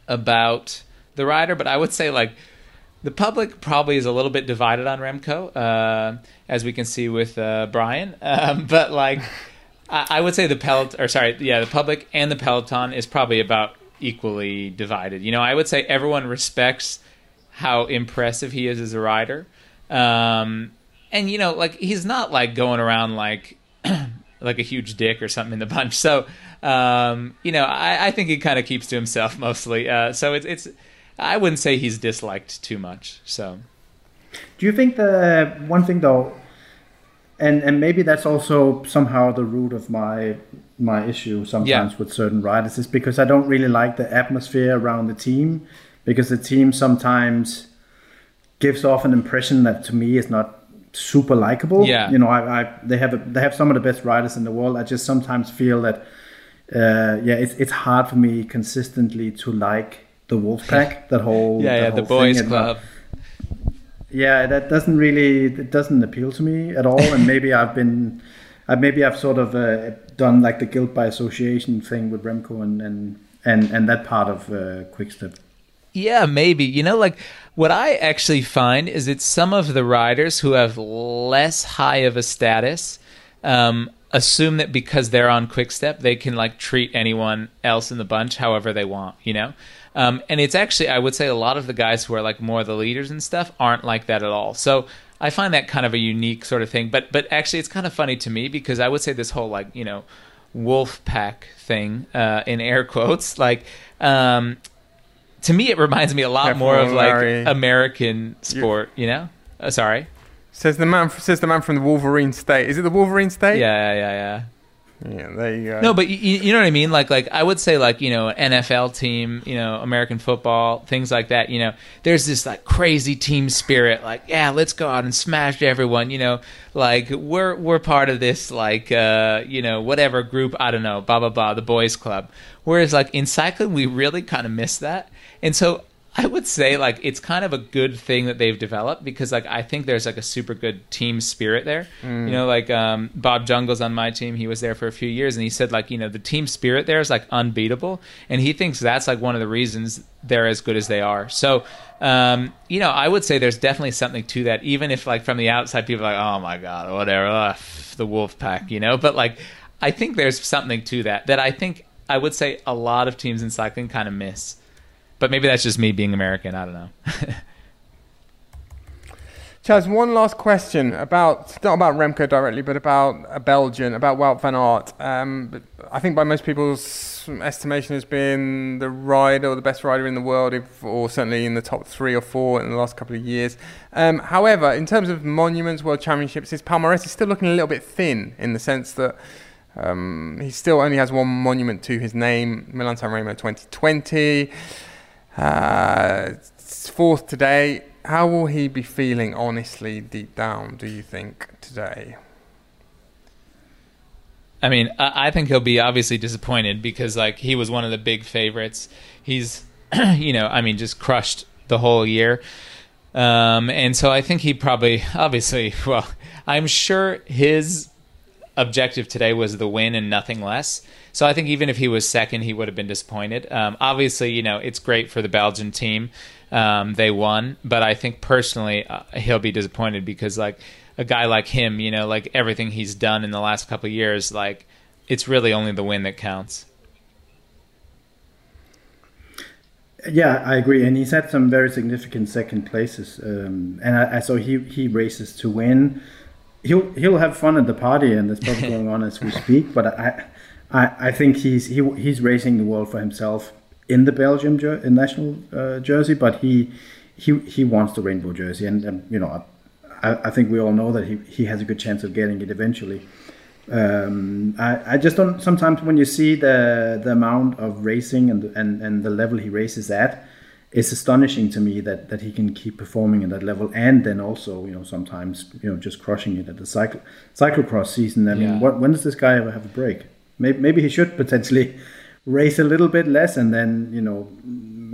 about the rider. But I would say like the public probably is a little bit divided on Remco, uh, as we can see with uh, Brian. Um, but like, I, I would say the peloton, or sorry, yeah, the public and the peloton is probably about equally divided. You know, I would say everyone respects how impressive he is as a rider. Um, and you know, like he's not like going around like like a huge dick or something in the bunch. So, um, you know, I, I think he kind of keeps to himself mostly. Uh, so it's it's I wouldn't say he's disliked too much. So, do you think the one thing though, and and maybe that's also somehow the root of my my issue sometimes yeah. with certain riders is because I don't really like the atmosphere around the team because the team sometimes gives off an impression that to me is not super likable. Yeah. You know, I, I they have a, they have some of the best riders in the world. I just sometimes feel that uh, yeah, it's it's hard for me consistently to like the Wolfpack. that whole yeah, yeah, whole the boys club. Yeah, that doesn't really it doesn't appeal to me at all. and maybe I've been, uh, maybe I've sort of uh, done like the guilt by association thing with Remco and and and, and that part of uh, Quickstep. Yeah, maybe. You know, like what I actually find is it's some of the riders who have less high of a status um, assume that because they're on Quickstep, they can like treat anyone else in the bunch however they want. You know. Um, and it's actually, I would say, a lot of the guys who are like more the leaders and stuff aren't like that at all. So I find that kind of a unique sort of thing. But but actually, it's kind of funny to me because I would say this whole like you know wolf pack thing uh, in air quotes like um, to me, it reminds me a lot more of like Larry. American sport. You know, uh, sorry. Says the man. Says the man from the Wolverine State. Is it the Wolverine State? Yeah, yeah, yeah. Yeah, there you go. No, but you, you know what I mean. Like, like I would say, like you know, NFL team, you know, American football, things like that. You know, there's this like crazy team spirit. Like, yeah, let's go out and smash everyone. You know, like we're we're part of this like uh, you know whatever group. I don't know, blah blah blah, the boys club. Whereas like in cycling, we really kind of miss that. And so I would say like it's kind of a good thing that they've developed because like I think there's like a super good team spirit there. Mm. You know, like um, Bob Jungels on my team, he was there for a few years, and he said like you know the team spirit there is like unbeatable, and he thinks that's like one of the reasons they're as good as they are. So. Um, you know, I would say there's definitely something to that, even if like from the outside people are like, oh my god, whatever, ugh, the wolf pack, you know. But like, I think there's something to that that I think I would say a lot of teams in cycling kind of miss. But maybe that's just me being American. I don't know. Chaz, one last question about not about Remco directly, but about a Belgian, about Wout van Aert. Um, I think by most people's estimation has been the rider or the best rider in the world, if, or certainly in the top three or four in the last couple of years. Um, however, in terms of monuments, world championships, his palmarès is still looking a little bit thin in the sense that um, he still only has one monument to his name, Milan San Remo 2020. Uh, fourth today. How will he be feeling honestly deep down, do you think, today? I mean, I think he'll be obviously disappointed because, like, he was one of the big favorites. He's, you know, I mean, just crushed the whole year. Um, and so I think he probably, obviously, well, I'm sure his objective today was the win and nothing less. So I think even if he was second, he would have been disappointed. Um, obviously, you know, it's great for the Belgian team. Um, they won, but I think personally uh, he'll be disappointed because like a guy like him, you know, like everything he's done in the last couple of years, like it's really only the win that counts. Yeah, I agree, and he's had some very significant second places, um, and I, I, so he he races to win. He'll he'll have fun at the party, and that's probably going on as we speak. But I I, I think he's he, he's racing the world for himself in the Belgium jer- national uh, jersey, but he he he wants the rainbow jersey, and you know I, I think we all know that he, he has a good chance of getting it eventually. Um, I, I just don't. Sometimes when you see the the amount of racing and and and the level he races at, it's astonishing to me that that he can keep performing at that level, and then also you know sometimes you know just crushing it at the cycle cyclocross season. I mean, what, when does this guy ever have a break? Maybe, maybe he should potentially race a little bit less and then, you know,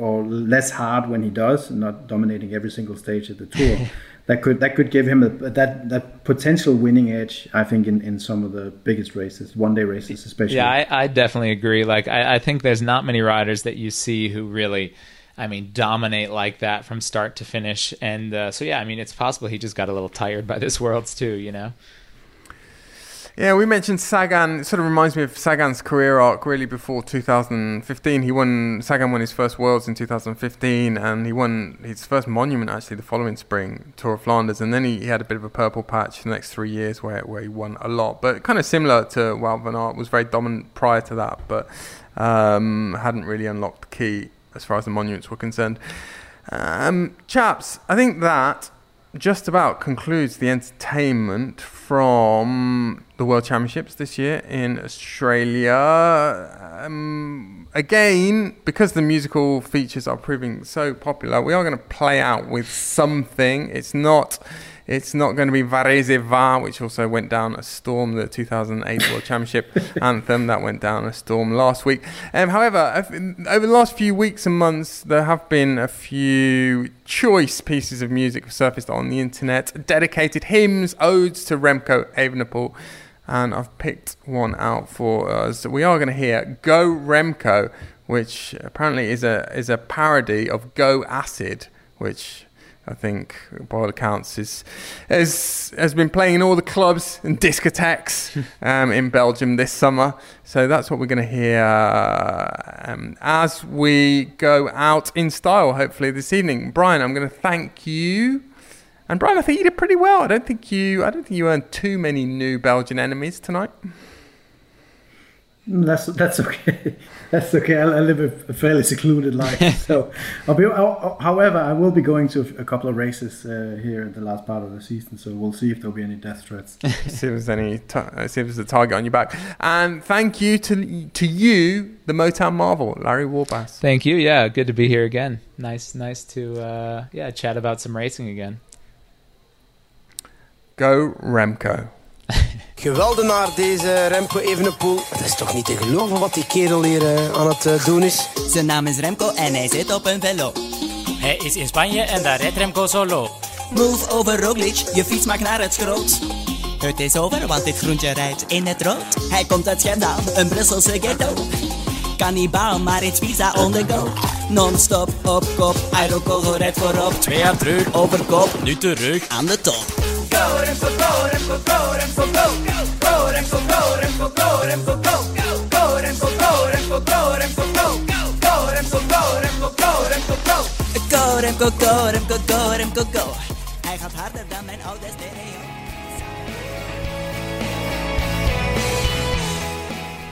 or less hard when he does, not dominating every single stage of the tour. that could that could give him a, that that potential winning edge. I think in, in some of the biggest races, one day races especially. Yeah, I, I definitely agree. Like I, I think there's not many riders that you see who really. I mean, dominate like that from start to finish. And uh, so, yeah, I mean, it's possible he just got a little tired by this Worlds too, you know? Yeah, we mentioned Sagan. It sort of reminds me of Sagan's career arc really before 2015. He won, Sagan won his first Worlds in 2015 and he won his first monument actually the following spring, Tour of Flanders. And then he, he had a bit of a purple patch the next three years where, where he won a lot. But kind of similar to Wout van Aert, was very dominant prior to that, but um, hadn't really unlocked the key as far as the monuments were concerned. Um, chaps, I think that just about concludes the entertainment from the World Championships this year in Australia. Um, again, because the musical features are proving so popular, we are going to play out with something. It's not it's not going to be Varese Va, which also went down a storm, the 2008 World Championship anthem that went down a storm last week. Um, however, over the last few weeks and months, there have been a few choice pieces of music surfaced on the internet, dedicated hymns, odes to Remco Evenepoel. And I've picked one out for us. We are going to hear Go Remco, which apparently is a is a parody of Go Acid, which I think, by all accounts, is has has been playing in all the clubs and discotheques um, in Belgium this summer. So that's what we're going to hear um, as we go out in style, hopefully this evening. Brian, I'm going to thank you. And Brian, I think you did pretty well. I don't think you, I don't think you earned too many new Belgian enemies tonight. That's that's okay. That's okay. I, I live a, fairly secluded life, so I'll be. I'll, however, I will be going to a couple of races uh, here in the last part of the season, so we'll see if there'll be any death threats. see if there's any. T- see if there's a target on your back. And thank you to to you, the Motown Marvel, Larry Warbasse. Thank you. Yeah, good to be here again. Nice, nice to uh, yeah chat about some racing again. Go Remco. Geweldenaar deze Remco Evenepoel. Het is toch niet te geloven wat die kerel hier uh, aan het uh, doen is. Zijn naam is Remco en hij zit op een velo. Hij is in Spanje en daar rijdt Remco solo. Move over Roglic, je fiets maakt naar het schroot. Het is over, want dit groentje rijdt in het rood. Hij komt uit Schendaal, een Brusselse ghetto. Kannibaal, maar it's pizza on the go. Non-stop, op kop, Aerocogo rijdt voorop. Twee jaar terug, over kop, nu terug, aan de top. Go, go, go, go. Go, go.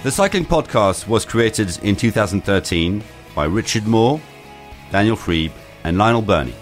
The Cycling Podcast was created in 2013 by Richard Moore, Daniel Friebe, and Lionel Birnie.